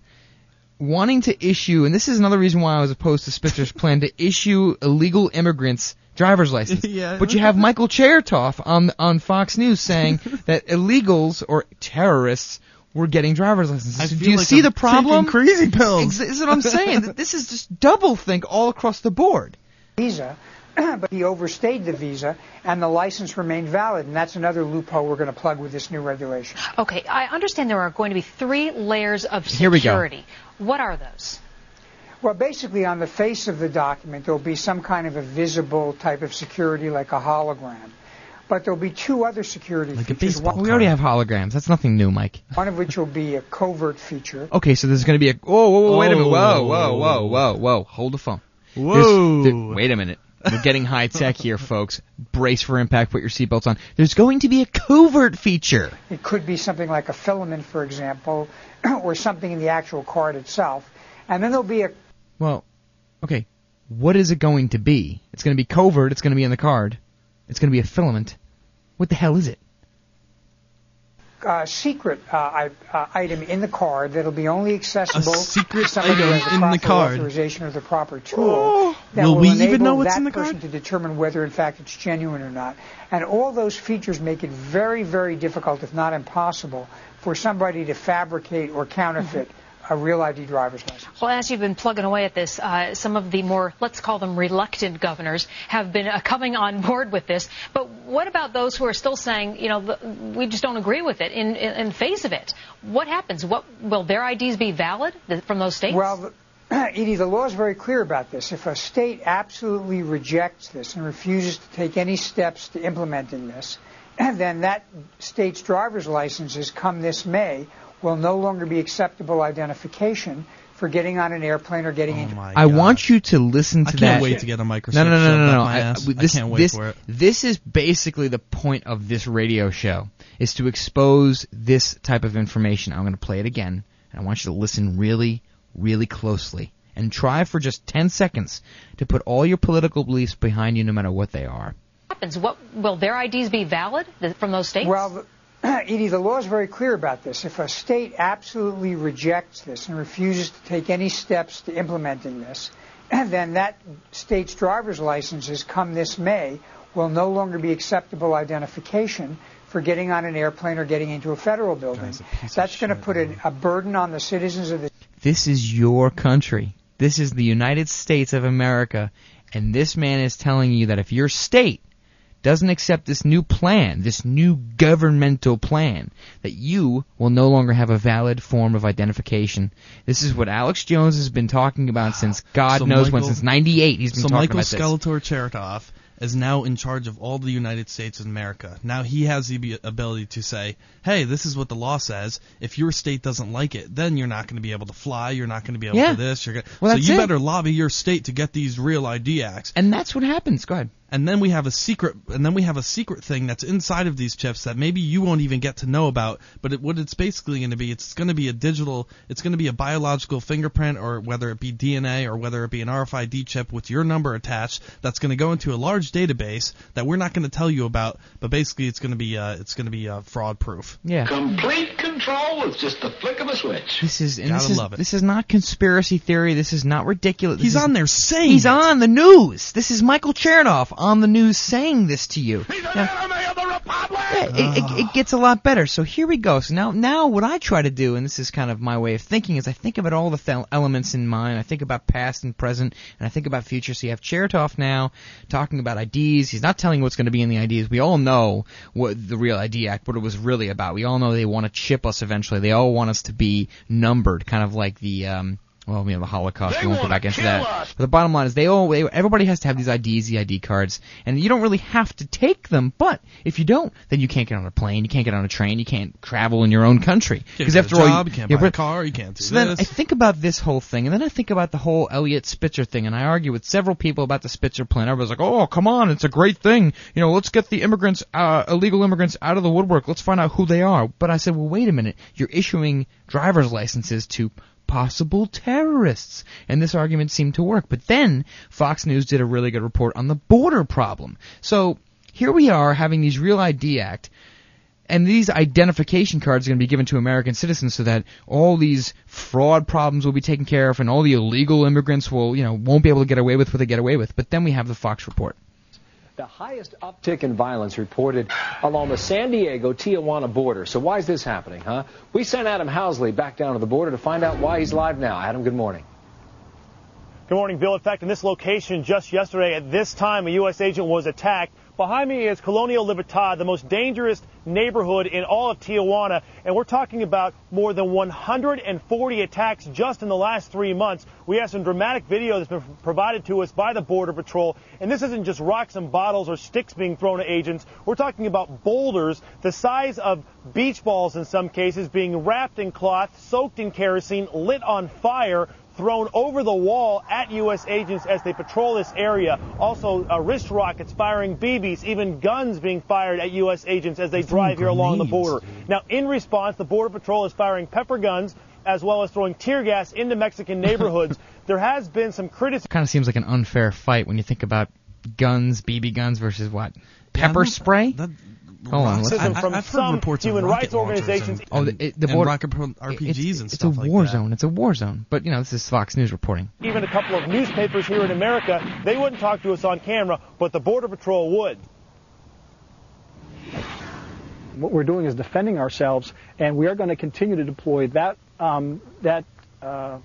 wanting to issue, and this is another reason why I was opposed to Spitzer's plan to issue illegal immigrants driver's license. Yeah. But you have Michael Chertoff on on Fox News saying that illegals or terrorists were getting driver's licenses. I Do you like see I'm the problem? crazy pills. Ex- This is what I'm saying. this is just double think all across the board. visa, but he overstayed the visa, and the license remained valid. And that's another loophole we're going to plug with this new regulation. Okay, I understand there are going to be three layers of security. Here we go. security. What are those? Well, basically, on the face of the document, there'll be some kind of a visible type of security, like a hologram. But there'll be two other security features. One, We already have holograms. That's nothing new, Mike. one of which will be a covert feature. Okay, so there's going to be a. Whoa, whoa, whoa, wait a minute. Whoa, whoa, whoa, whoa, oh. whoa. Hold the phone. There's- Whoa. there- wait a minute. We're getting high tech here, folks. Brace for impact. Put your seatbelts on. There's going to be a covert feature. It could be something like a filament, for example, or something in the actual card itself. And then there'll be a Well, Okay, what is it going to be? It's going to be covert. It's going to be in the card. It's going to be a filament. What the hell is it? uh, secret uh, uh, item in the card that'll be only accessible a secret to item in the proper card. authorization or the proper tool. Oh. that Will we even enable know what's that in the person card? to determine whether in fact it's genuine or not. And all those features make it very, very difficult, if not impossible, for somebody to fabricate or counterfeit a real ID driver's license. Well, as you've been plugging away at this, uh, some of the more, let's call them reluctant governors have been uh, coming on board with this. But what about those who are still saying, you know, the, we just don't agree with it in, in, in face of it? What happens? What will their IDs be valid from those states? Well, the, Edie, the law is very clear about this. If a state absolutely rejects this and refuses to take any steps to implementing this, then that state's driver's licenses come this May will no longer be acceptable identification for getting on an airplane or getting oh into I want you to listen to I that. can't wait to get a microscope No, no, no, shoved no, no. no. my I- ass. I- I this, can't wait this, for it. This is basically the point of this radio show is to expose this type of information. I'm going to play it again, and I want you to listen really, really closely and try for just 10 seconds to put all your political beliefs behind you, no matter what they are. happens? What will their IDs be valid from those states? Well, the, Edie, the law is very clear about this. If a state absolutely rejects this and refuses to take any steps to implementing this, then that state's driver's licenses come this May will no longer be acceptable identification for getting on an airplane or getting into a federal building. That's going to put a, a burden on the citizens of the This is your country. This is the United States of America. And this man is telling you that if your state doesn't accept this new plan, this new governmental plan, that you will no longer have a valid form of identification. This is what Alex Jones has been talking about ah, since God So knows when, since 98. He's been so talking Michael about this. So Michael Skeletor Chertoff is now in charge of all the United States of America. Now he has the ability to say, "Hey, this is what the law says. If your state doesn't like it, then you're not going to be able to fly. You're not going to be able Yeah. to this. You're gonna, Well, so you it. better lobby your state to get these real ID acts." And that's what happens. Go ahead. And then we have a secret, and then we have a secret thing that's inside of these chips that maybe you won't even get to know about. But it, what it's basically going to be, it's going to be a digital, it's going to be a biological fingerprint, or whether it be DNA, or whether it be an RFID chip with your number attached. That's going to go into a large database that we're not going to tell you about. But basically, it's going to be, uh, it's going to be uh, fraud proof. Yeah. Complete control with just the flick of a switch. This is and Gotta this is, love it. this is not conspiracy theory. This is not ridiculous. This He's is- on there saying He's it. on the news. This is Michael Chertoff on the news saying this to you. Now- Yeah, it, it, it gets a lot better. So here we go. So now, now what I try to do, and this is kind of my way of thinking, is I think about all the th- elements in mind. I think about past and present, and I think about future. So you have Chertoff now talking about IDs. He's not telling what's going to be in the IDs. We all know what the Real ID Act, what it was really about. We all know they want to chip us eventually. They all want us to be numbered, kind of like the. Um, well, we have the Holocaust. we won't go back into that. But the bottom line is, they all, they, everybody has to have these IDs, the ID cards, and you don't really have to take them. But if you don't, then you can't get on a plane, you can't get on a train, you can't travel in your own country. A after all, job, you can't yeah, buy a car, you can't So then I think about this whole thing, and then I think about the whole Elliot Spitzer thing, and I argue with several people about the Spitzer plan. Everybody's like, "Oh, come on, it's a great thing. You know, let's get the immigrants, uh, illegal immigrants, out of the woodwork. Let's find out who they are." But I said, "Well, wait a minute. You're issuing driver's licenses to." Possible terrorists. And this argument seemed to work. But then Fox News did a really good report on the border problem. So here we are having these Real ID Act and these identification cards are going to be given to American citizens so that all these fraud problems will be taken care of and all the illegal immigrants will, you know, won't be able to get away with what they get away with. But then we have the Fox report. The highest uptick in violence reported along the San Diego Tijuana border. So why is this happening, huh? We sent Adam Housley back down to the border to find out why he's live now. Adam, good morning. Good morning, Bill. In fact, in this location just yesterday at this time, a U.S. agent was attacked. Behind me is Colonia Libertad, the most dangerous neighborhood in all of Tijuana. And we're talking about more than 140 attacks just in the last three months. We have some dramatic video that's been provided to us by the Border Patrol. And this isn't just rocks and bottles or sticks being thrown at agents. We're talking about boulders the size of beach balls in some cases being wrapped in cloth, soaked in kerosene, lit on fire thrown over the wall at U.S. agents as they patrol this area. Also, uh, wrist rockets firing BBs, even guns being fired at U.S. agents as they drive here along the border. Now, in response, the Border Patrol is firing pepper guns, as well as throwing tear gas into Mexican neighborhoods. there has been some criticism. Kind of seems like an unfair fight when you think about guns, BB guns versus what? Pepper spray? Hold on. let's- Criticism from some human rights organizations. Oh, the, it, the and border, rocket pro- RPGs it's, and it's a like war that. zone. It's a war zone. But you know, this is Fox News reporting. even a couple of newspapers here in America, they wouldn't talk to us on camera, but the Border Patrol would. What we're doing is defending ourselves, and we are going to continue to deploy that um, that uh,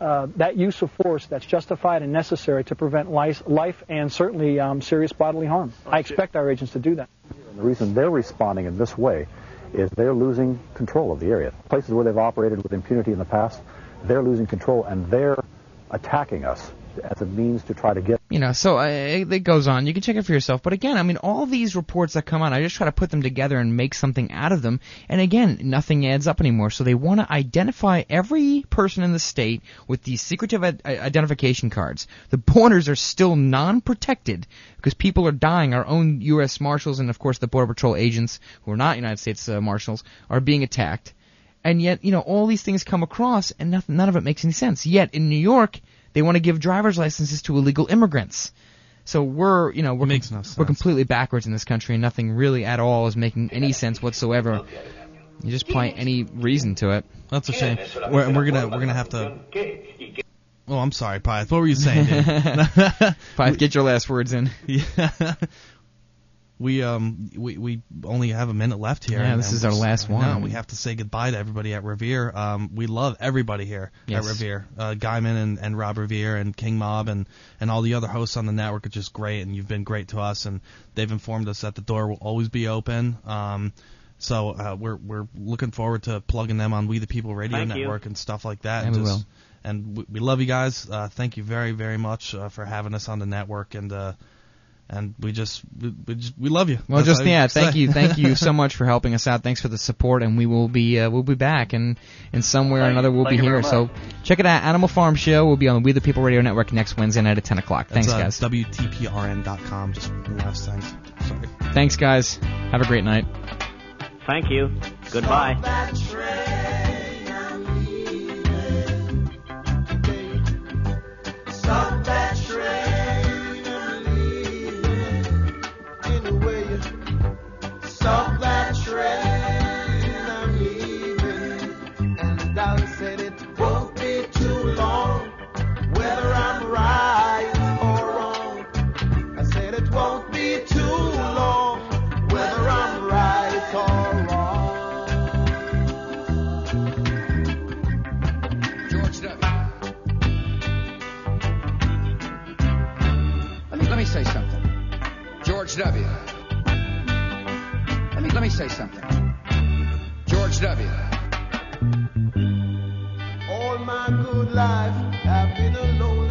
uh, that use of force that's justified and necessary to prevent life, life and certainly um, serious bodily harm. I expect our agents to do that. The reason they're responding in this way is they're losing control of the area. Places where they've operated with impunity in the past, they're losing control and they're attacking us as a means to try to get. You know, so uh, it, it goes on. You can check it for yourself. But again, I mean, all these reports that come out, I just try to put them together and make something out of them. And again, nothing adds up anymore. So they want to identify every person in the state with these secretive i- identification cards. The borders are still non-protected because people are dying. Our own U.S. Marshals and, of course, the Border Patrol agents who are not United States uh, Marshals are being attacked. And yet, you know, all these things come across, and nothing, none of it makes any sense. Yet in New York, they want to give driver's licenses to illegal immigrants. So we're, you know, we're makes com- no sense. we're completely backwards in this country, and nothing really at all is making any sense whatsoever. You just apply any reason to it. That's a shame. We're, and we're gonna we're gonna have to. Oh, I'm sorry, Pyth. What were you saying? dude? Pyth, get your last words in. Yeah. We um we we only have a minute left here. Yeah, and- this is our last I know, one. we have to say goodbye to everybody at Revere. Um, we love everybody here Yes. at Revere. Uh, Guyman and, and Rob Revere and King Mob and and all the other hosts on the network are just great, and you've been great to us. And they've informed us that the door will always be open. Um, so uh, we're we're looking forward to plugging them on We the People Radio Thank you. Network and stuff like that. And we just, will. And we, we love you guys. Uh, thank you very very much uh, for having us on the network and. And we just we, we just we love you. Well, That's just yeah, thank say. you, thank you so much for helping us out. Thanks for the support, and we will be uh, we'll be back, and in some way or another we'll Thank be here. So check it out, Animal Farm Show. We'll be on the We the People Radio Network next Wednesday night at 10 o'clock. Thanks, That's, uh, guys. WTPRN.com. Just one last things. Sorry. Thanks, guys. Have a great night. Thank you. Goodbye. George W. Let me let me say something. George W. All my good life, I've been a lonely